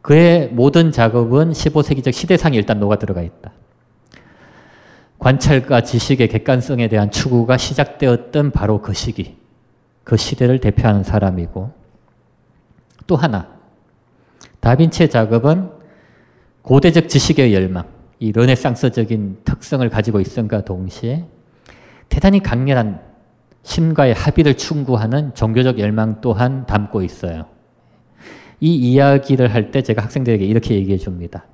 그의 모든 작업은 15세기적 시대상에 일단 녹아 들어가 있다. 관찰과 지식의 객관성에 대한 추구가 시작되었던 바로 그 시기, 그 시대를 대표하는 사람이고 또 하나, 다빈치의 작업은 고대적 지식의 열망, 이 르네상스적인 특성을 가지고 있음과 동시에 대단히 강렬한 신과의 합의를 충고하는 종교적 열망 또한 담고 있어요. 이 이야기를 할 때 제가 학생들에게 이렇게 얘기해 줍니다.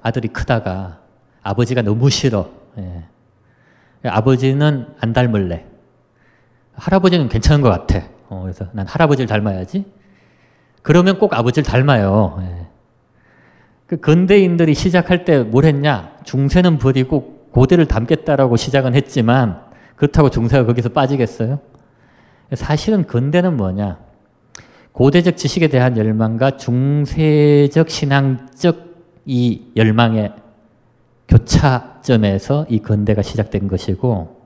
아들이 크다가 아버지가 너무 싫어. 예. 아버지는 안 닮을래. 할아버지는 괜찮은 것 같아. 어, 그래서 난 할아버지를 닮아야지. 그러면 꼭 아버지를 닮아요. 예. 그 근대인들이 시작할 때 뭘 했냐? 중세는 버리고 고대를 닮겠다라고 시작은 했지만 그렇다고 중세가 거기서 빠지겠어요? 사실은 근대는 뭐냐? 고대적 지식에 대한 열망과 중세적 신앙적 이 열망의 교차점에서 이 근대가 시작된 것이고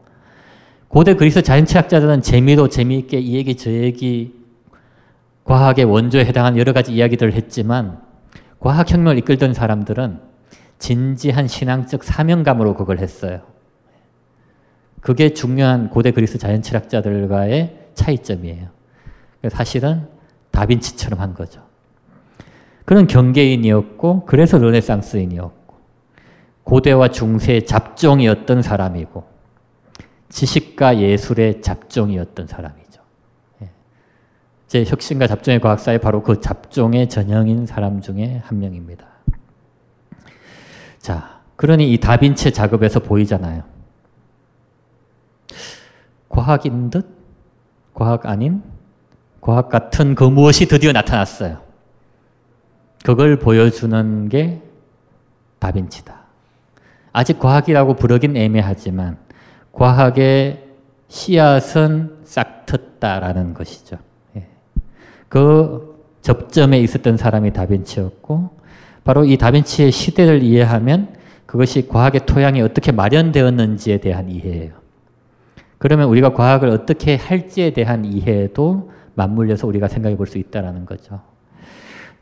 고대 그리스 자연체학자들은 재미로 재미있게 이 얘기 저 얘기 과학의 원조에 해당하는 여러 가지 이야기들을 했지만 과학혁명을 이끌던 사람들은 진지한 신앙적 사명감으로 그걸 했어요. 그게 중요한 고대 그리스 자연철학자들과의 차이점이에요. 사실은 다빈치처럼 한 거죠. 그는 경계인이었고 그래서 르네상스인이었고 고대와 중세의 잡종이었던 사람이고 지식과 예술의 잡종이었던 사람이죠. 예. 제 혁신과 잡종의 과학사에 바로 그 잡종의 전형인 사람 중에 한 명입니다. 자, 그러니 이 다빈치 작업에서 보이잖아요. 과학인 듯, 과학 아닌, 과학 같은 그 무엇이 드디어 나타났어요. 그걸 보여주는 게 다빈치다. 아직 과학이라고 부르긴 애매하지만 과학의 씨앗은 싹 텄다라는 것이죠. 예. 그 접점에 있었던 사람이 다빈치였고 바로 이 다빈치의 시대를 이해하면 그것이 과학의 토양이 어떻게 마련되었는지에 대한 이해예요. 그러면 우리가 과학을 어떻게 할지에 대한 이해도 맞물려서 우리가 생각해 볼 수 있다는 거죠.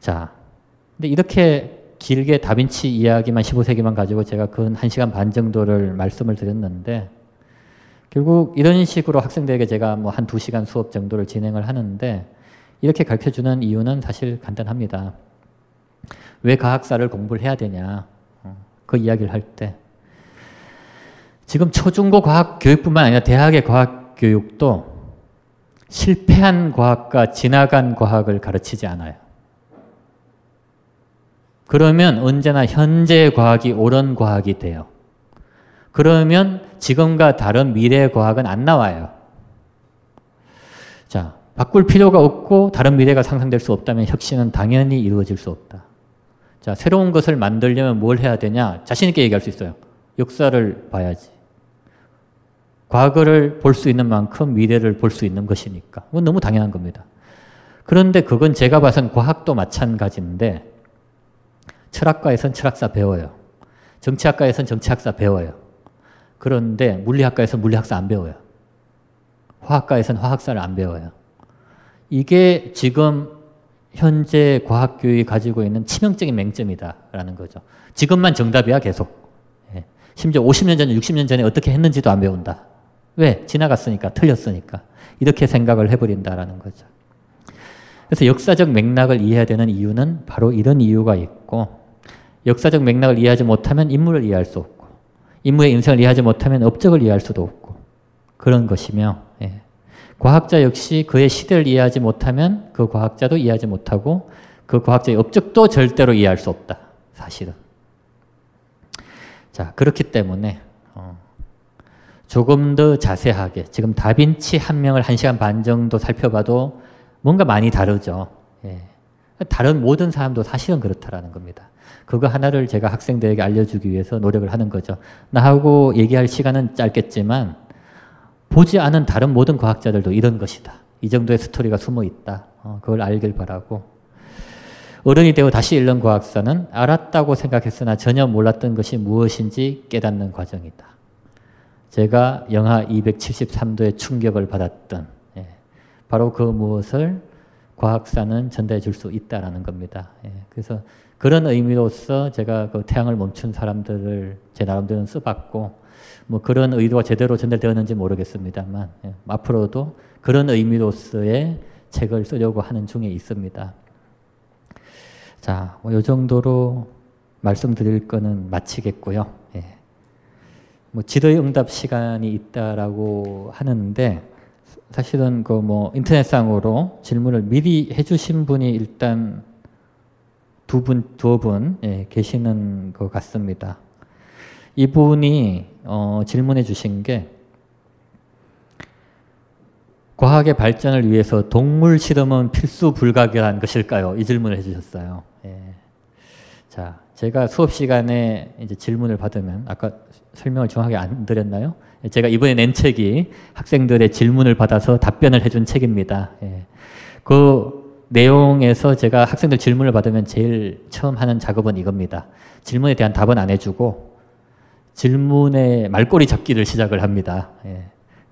자, 근데 이렇게 길게 다빈치 이야기만 15세기만 가지고 제가 근 1시간 반 정도를 말씀을 드렸는데 결국 이런 식으로 학생들에게 제가 뭐 한 2시간 수업 정도를 진행을 하는데 이렇게 가르쳐 주는 이유는 사실 간단합니다. 왜 과학사를 공부를 해야 되냐. 어, 그 이야기를 할 때. 지금 초중고 과학 교육뿐만 아니라 대학의 과학 교육도 실패한 과학과 지나간 과학을 가르치지 않아요. 그러면 언제나 현재 과학이 옳은 과학이 돼요. 그러면 지금과 다른 미래 과학은 안 나와요. 자, 바꿀 필요가 없고 다른 미래가 상상될 수 없다면 혁신은 당연히 이루어질 수 없다. 자, 새로운 것을 만들려면 뭘 해야 되냐? 자신있게 얘기할 수 있어요. 역사를 봐야지. 과거를 볼 수 있는 만큼 미래를 볼 수 있는 것이니까. 그건 너무 당연한 겁니다. 그런데 그건 제가 봐선 과학도 마찬가지인데 철학과에선 철학사 배워요. 정치학과에선 정치학사 배워요. 그런데 물리학과에서 물리학사 안 배워요. 화학과에선 화학사를 안 배워요. 이게 지금 현재 과학교육이 가지고 있는 치명적인 맹점이다라는 거죠. 지금만 정답이야 계속. 예. 심지어 50년 전, 60년 전에 어떻게 했는지도 안 배운다. 왜? 지나갔으니까, 틀렸으니까. 이렇게 생각을 해버린다라는 거죠. 그래서 역사적 맥락을 이해해야 되는 이유는 바로 이런 이유가 있고 역사적 맥락을 이해하지 못하면 인물을 이해할 수 없고 인물의 인생을 이해하지 못하면 업적을 이해할 수도 없고 그런 것이며 예. 과학자 역시 그의 시대를 이해하지 못하면 그 과학자도 이해하지 못하고 그 과학자의 업적도 절대로 이해할 수 없다. 사실은. 자 그렇기 때문에 어, 조금 더 자세하게 지금 다빈치 한 명을 한 시간 반 정도 살펴봐도 뭔가 많이 다르죠. 예. 다른 모든 사람도 사실은 그렇다라는 겁니다. 그거 하나를 제가 학생들에게 알려주기 위해서 노력을 하는 거죠. 나하고 얘기할 시간은 짧겠지만 보지 않은 다른 모든 과학자들도 이런 것이다. 이 정도의 스토리가 숨어 있다. 어, 그걸 알길 바라고. 어른이 되어 다시 읽는 과학사는 알았다고 생각했으나 전혀 몰랐던 것이 무엇인지 깨닫는 과정이다. 제가 영하 273도의 충격을 받았던 예, 바로 그 무엇을 과학사는 전달해 줄 수 있다라는 겁니다. 예, 그래서 그런 의미로서 제가 그 태양을 멈춘 사람들을 제 나름대로 써봤고 뭐 그런 의도가 제대로 전달되었는지 모르겠습니다만 예, 앞으로도 그런 의미로서의 책을 쓰려고 하는 중에 있습니다. 자, 뭐 이 정도로 말씀드릴 거는 마치겠고요. 예. 뭐 지도의 응답 시간이 있다라고 하는데 사실은 그 뭐 인터넷상으로 질문을 미리 해주신 분이 일단 두 분, 두 분, 예, 계시는 것 같습니다. 이분이, 어, 질문해 주신 게, 과학의 발전을 위해서 동물 실험은 필수 불가결한 것일까요? 이 질문을 해주셨어요. 예. 자, 제가 수업 시간에 이제 질문을 받으면, 아까 설명을 정확하게 안 드렸나요? 제가 이번에 낸 책이 학생들의 질문을 받아서 답변을 해준 책입니다. 예. 그 내용에서 제가 학생들 질문을 받으면 제일 처음 하는 작업은 이겁니다. 질문에 대한 답은 안 해주고 질문의 말꼬리 잡기를 시작을 합니다. 예.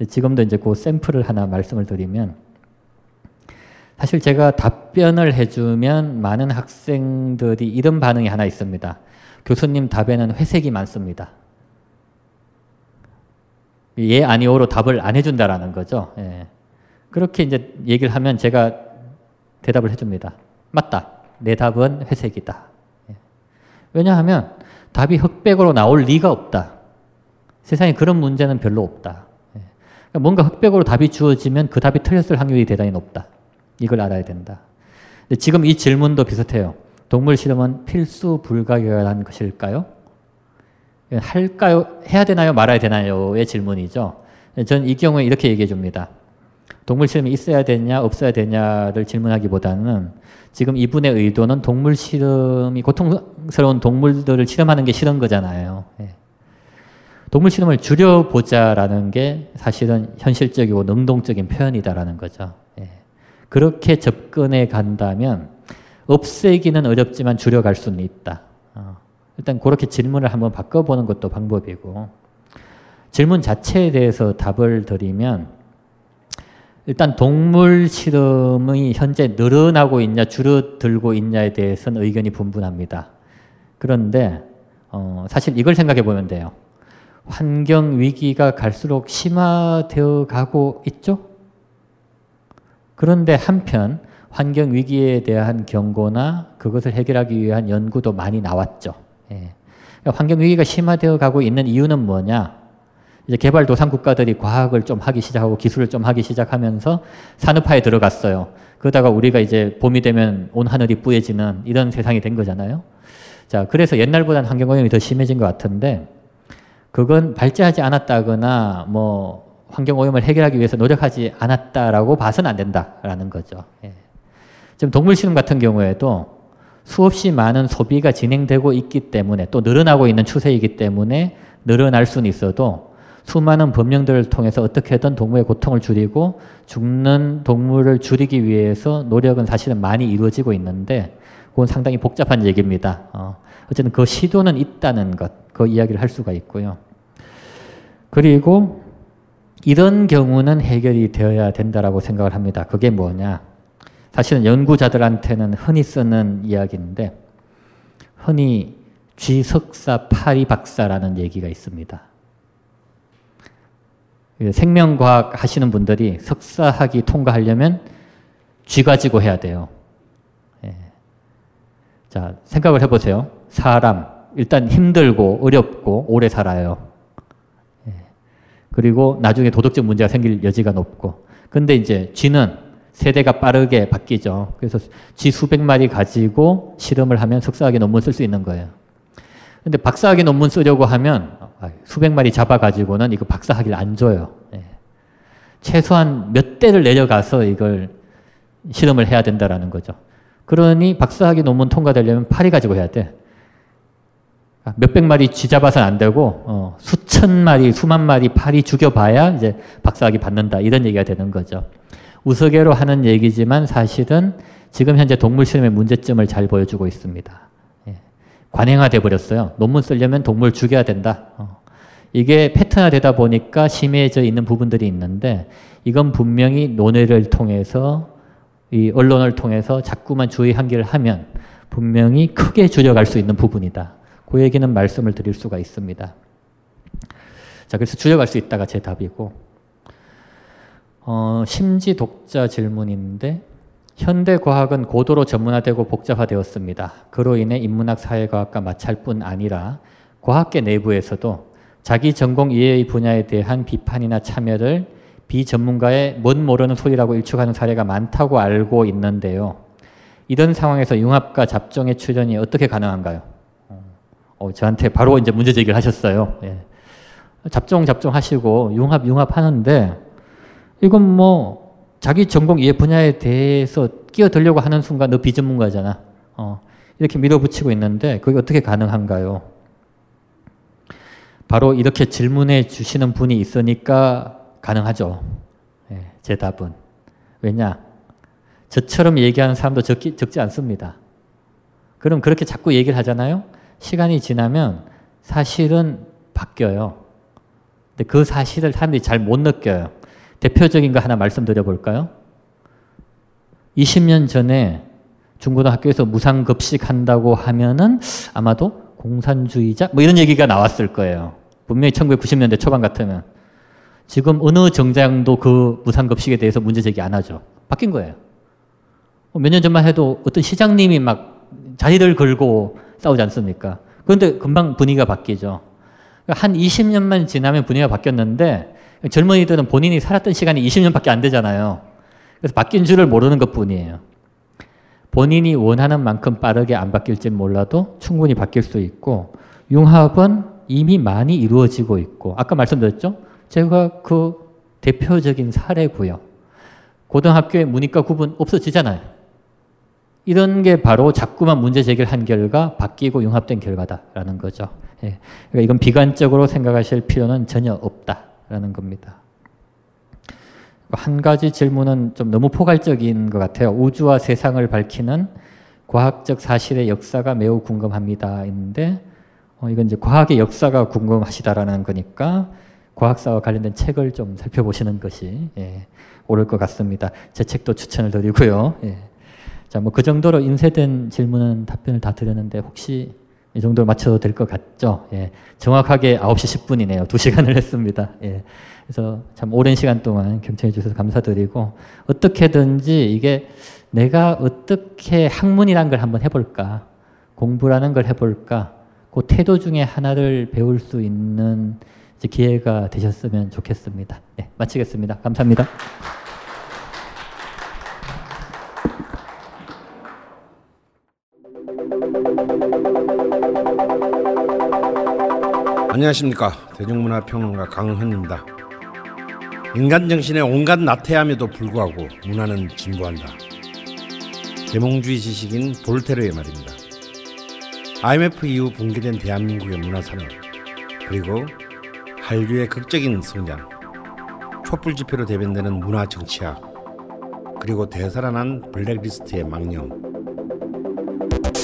지금도 이제 그 샘플을 하나 말씀을 드리면 사실 제가 답변을 해주면 많은 학생들이 이런 반응이 하나 있습니다. 교수님 답에는 회색이 많습니다. 예 아니오로 답을 안 해준다라는 거죠. 예. 그렇게 이제 얘기를 하면 제가 대답을 해줍니다. 맞다. 내 답은 회색이다. 예. 왜냐하면 답이 흑백으로 나올 리가 없다. 세상에 그런 문제는 별로 없다. 예. 그러니까 뭔가 흑백으로 답이 주어지면 그 답이 틀렸을 확률이 대단히 높다. 이걸 알아야 된다. 지금 이 질문도 비슷해요. 동물 실험은 필수 불가결한 것일까요? 할까요? 해야 되나요? 말아야 되나요?의 질문이죠. 전 이 경우에 이렇게 얘기해 줍니다. 동물 실험이 있어야 되냐, 없어야 되냐를 질문하기보다는 지금 이분의 의도는 동물 실험이 고통스러운 동물들을 실험하는 게 싫은 거잖아요. 예. 동물 실험을 줄여보자라는 게 사실은 현실적이고 능동적인 표현이다라는 거죠. 예. 그렇게 접근해 간다면 없애기는 어렵지만 줄여갈 수는 있다. 어. 일단 그렇게 질문을 한번 바꿔보는 것도 방법이고 질문 자체에 대해서 답을 드리면 일단 동물 실험이 현재 늘어나고 있냐 줄어들고 있냐에 대해서는 의견이 분분합니다. 그런데 어, 사실 이걸 생각해 보면 돼요. 환경 위기가 갈수록 심화되어 가고 있죠? 그런데 한편 환경 위기에 대한 경고나 그것을 해결하기 위한 연구도 많이 나왔죠. 예. 그러니까 환경 위기가 심화되어 가고 있는 이유는 뭐냐? 이제 개발도상 국가들이 과학을 좀 하기 시작하고 기술을 좀 하기 시작하면서 산업화에 들어갔어요. 그러다가 우리가 이제 봄이 되면 온 하늘이 뿌얘지는 이런 세상이 된 거잖아요. 자, 그래서 옛날보다는 환경 오염이 더 심해진 것 같은데 그건 발전하지 않았다거나 뭐 환경오염을 해결하기 위해서 노력하지 않았다라고 봐서는 안 된다라는 거죠. 예. 지금 동물실험 같은 경우에도 수없이 많은 소비가 진행되고 있기 때문에 또 늘어나고 있는 추세이기 때문에 늘어날 수는 있어도 수많은 법령들을 통해서 어떻게든 동물의 고통을 줄이고 죽는 동물을 줄이기 위해서 노력은 사실은 많이 이루어지고 있는데 그건 상당히 복잡한 얘기입니다. 어, 어쨌든 그 시도는 있다는 것, 그 이야기를 할 수가 있고요. 그리고 이런 경우는 해결이 되어야 된다라고 생각을 합니다. 그게 뭐냐? 사실은 연구자들한테는 흔히 쓰는 이야기인데 흔히 쥐석사 파리 박사라는 얘기가 있습니다. 생명과학 하시는 분들이 석사학위 통과하려면 쥐 가지고 해야 돼요. 예. 자, 생각을 해보세요. 사람, 일단 힘들고 어렵고 오래 살아요. 예. 그리고 나중에 도덕적 문제가 생길 여지가 높고. 근데 이제 쥐는 세대가 빠르게 바뀌죠. 그래서 쥐 수백 마리 가지고 실험을 하면 석사학위 논문 쓸 수 있는 거예요. 근데 박사학위 논문 쓰려고 하면 아, 수백 마리 잡아가지고는 이거 박사학위를 안 줘요. 예. 최소한 몇 대를 내려가서 이걸 실험을 해야 된다라는 거죠. 그러니 박사학위 논문 통과되려면 파리 가지고 해야 돼. 아, 몇백 마리 쥐 잡아서는 안 되고 어, 수천 마리, 수만 마리 파리 죽여봐야 이제 박사학위 받는다 이런 얘기가 되는 거죠. 우스개로 하는 얘기지만 사실은 지금 현재 동물 실험의 문제점을 잘 보여주고 있습니다. 예. 관행화돼 버렸어요. 논문 쓰려면 동물 죽여야 된다. 어. 이게 패턴화되다 보니까 심해져 있는 부분들이 있는데 이건 분명히 논의를 통해서 이 언론을 통해서 자꾸만 주의 한기를 하면 분명히 크게 줄여갈 수 있는 부분이다. 그 얘기는 말씀을 드릴 수가 있습니다. 자, 그래서 줄여갈 수 있다가 제 답이고, 어, 심지 독자 질문인데, 현대 과학은 고도로 전문화되고 복잡화되었습니다. 그로 인해 인문학, 사회과학과 마찰 뿐 아니라 과학계 내부에서도 자기 전공 이해의 분야에 대한 비판이나 참여를 비전문가의 뭔 모르는 소리라고 일축하는 사례가 많다고 알고 있는데요. 이런 상황에서 융합과 잡종의 출현이 어떻게 가능한가요? 어, 저한테 바로 이제 문제 제기를 하셨어요. 예. 잡종 잡종 하시고 융합 융합 하는데 이건 뭐 자기 전공 이해 분야에 대해서 끼어들려고 하는 순간 너 비전문가잖아. 어, 이렇게 밀어붙이고 있는데 그게 어떻게 가능한가요? 바로 이렇게 질문해 주시는 분이 있으니까 가능하죠. 예, 제 답은. 왜냐? 저처럼 얘기하는 사람도 적기, 적지 않습니다. 그럼 그렇게 자꾸 얘기를 하잖아요? 시간이 지나면 사실은 바뀌어요. 근데 그 사실을 사람들이 잘 못 느껴요. 대표적인 거 하나 말씀드려 볼까요? 20년 전에 중고등학교에서 무상급식 한다고 하면은 아마도 공산주의자? 뭐 이런 얘기가 나왔을 거예요. 분명히 1990년대 초반 같으면. 지금 어느 정장도 그 무상급식에 대해서 문제 제기 안 하죠. 바뀐 거예요. 뭐 몇년 전만 해도 어떤 시장님이 막 자리를 걸고 싸우지 않습니까? 그런데 금방 분위기가 바뀌죠. 한 20년만 지나면 분위기가 바뀌었는데 젊은이들은 본인이 살았던 시간이 20년밖에 안 되잖아요. 그래서 바뀐 줄을 모르는 것 뿐이에요. 본인이 원하는 만큼 빠르게 안 바뀔지 몰라도 충분히 바뀔 수 있고 융합은 이미 많이 이루어지고 있고 아까 말씀드렸죠? 제가 그 대표적인 사례고요. 고등학교의 문이과 구분 없어지잖아요. 이런 게 바로 자꾸만 문제 제기를 한 결과 바뀌고 융합된 결과다라는 거죠. 예. 그러니까 이건 비관적으로 생각하실 필요는 전혀 없다라는 겁니다. 한 가지 질문은 좀 너무 포괄적인 것 같아요. 우주와 세상을 밝히는 과학적 사실의 역사가 매우 궁금합니다. 있는데 어, 이건 이제 과학의 역사가 궁금하시다라는 거니까 과학사와 관련된 책을 좀 살펴보시는 것이 예, 옳을 것 같습니다. 제 책도 추천을 드리고요. 예. 자, 뭐 그 정도로 인쇄된 질문은 답변을 다 드렸는데 혹시 이 정도 맞춰도 될 것 같죠? 예. 정확하게 9시 10분이네요. 2시간을 했습니다. 예. 그래서 참 오랜 시간 동안 경청해 주셔서 감사드리고 어떻게든지 이게 내가 어떻게 학문이란 걸 한번 해볼까 공부라는 걸 해볼까 그 태도 중에 하나를 배울 수 있는 기회가 되셨으면 좋겠습니다. 네, 마치겠습니다. 감사합니다. 안녕하십니까 대중문화 평론가 강헌입니다. 인간 정신의 온갖 나태함에도 불구하고 문화는 진보한다. 계몽주의 지식인 볼테르의 말입니다. IMF 이후 붕괴된 대한민국의 문화산업 그리고 한류의 극적인 성장 촛불 집회로 대변되는 문화 정치학 그리고 되살아난 블랙리스트의 망령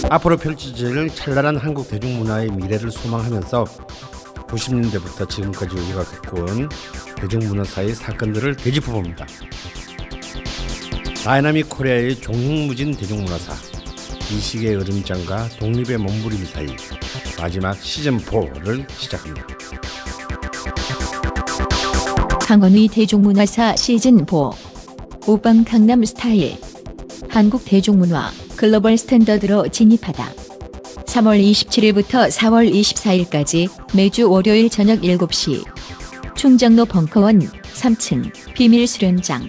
앞으로 펼쳐질 찬란한 한국 대중문화의 미래를 소망하면서 90년대부터 지금까지 우리가 겪어온 대중문화사의 사건들을 되짚어봅니다. dynamic Korea의 종횡무진 대중문화사 이 시기의 으름장과 독립의 몸부림 사이 마지막 시즌4를 시작합니다. 종횡무진 대중문화사 시즌4 오빤 강남 스타일 한국 대중문화 글로벌 스탠더드로 진입하다. 3월 27일부터 4월 24일까지 매주 월요일 저녁 7시 충정로 벙커원 3층 비밀 수련장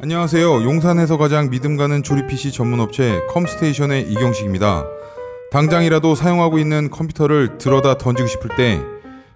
안녕하세요. 용산에서 가장 믿음 가는 조립 PC 전문 업체 컴스테이션의 이경식입니다. 당장이라도 사용하고 있는 컴퓨터를 들어다 던지고 싶을 때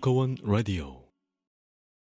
벙커원 라디오